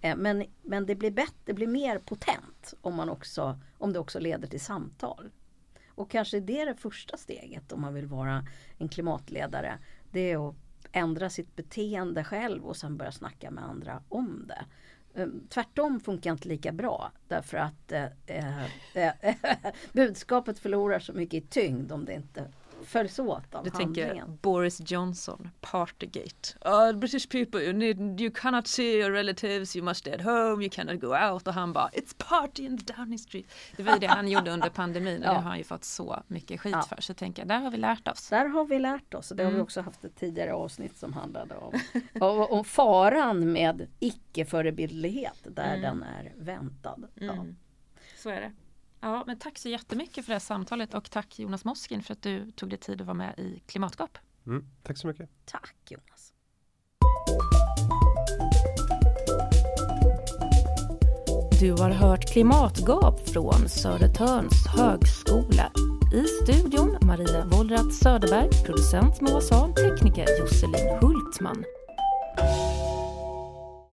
Eh, men, men det, blir bättre, det blir mer potent om, man också, om det också leder till samtal. Och kanske det är det första steget om man vill vara en klimatledare. Det är att ändra sitt beteende själv och sen börja snacka med andra om det. Ehm, tvärtom funkar inte lika bra därför att eh, eh, (laughs) budskapet förlorar så mycket i tyngd om det inte följs åt av Du handlingen. tänker Boris Johnson, Partygate. Oh, British people, you, need, you cannot see your relatives, you must stay at home, you cannot go out. Och han bara, it's party in the Downing Street. Det var ju det han (laughs) gjorde under pandemin och Ja. det har han ju fått så mycket skit Ja. för. Så jag tänker, där har vi lärt oss. Där har vi lärt oss och det har vi Mm. också haft ett tidigare avsnitt som handlade om, (laughs) om, om faran med icke-förebildlighet där Mm. den är väntad. Ja. Mm. Så är det. Ja, men tack så jättemycket för det här samtalet och tack Jonas Moskin för att du tog dig tid att vara med i Klimatgap. Mm, tack så mycket. Tack Jonas. Du har hört Klimatgap från Södertörns högskola. I studion Maria Wollratz Söderberg, producent Moa Sahn, tekniker Josselin Hultman.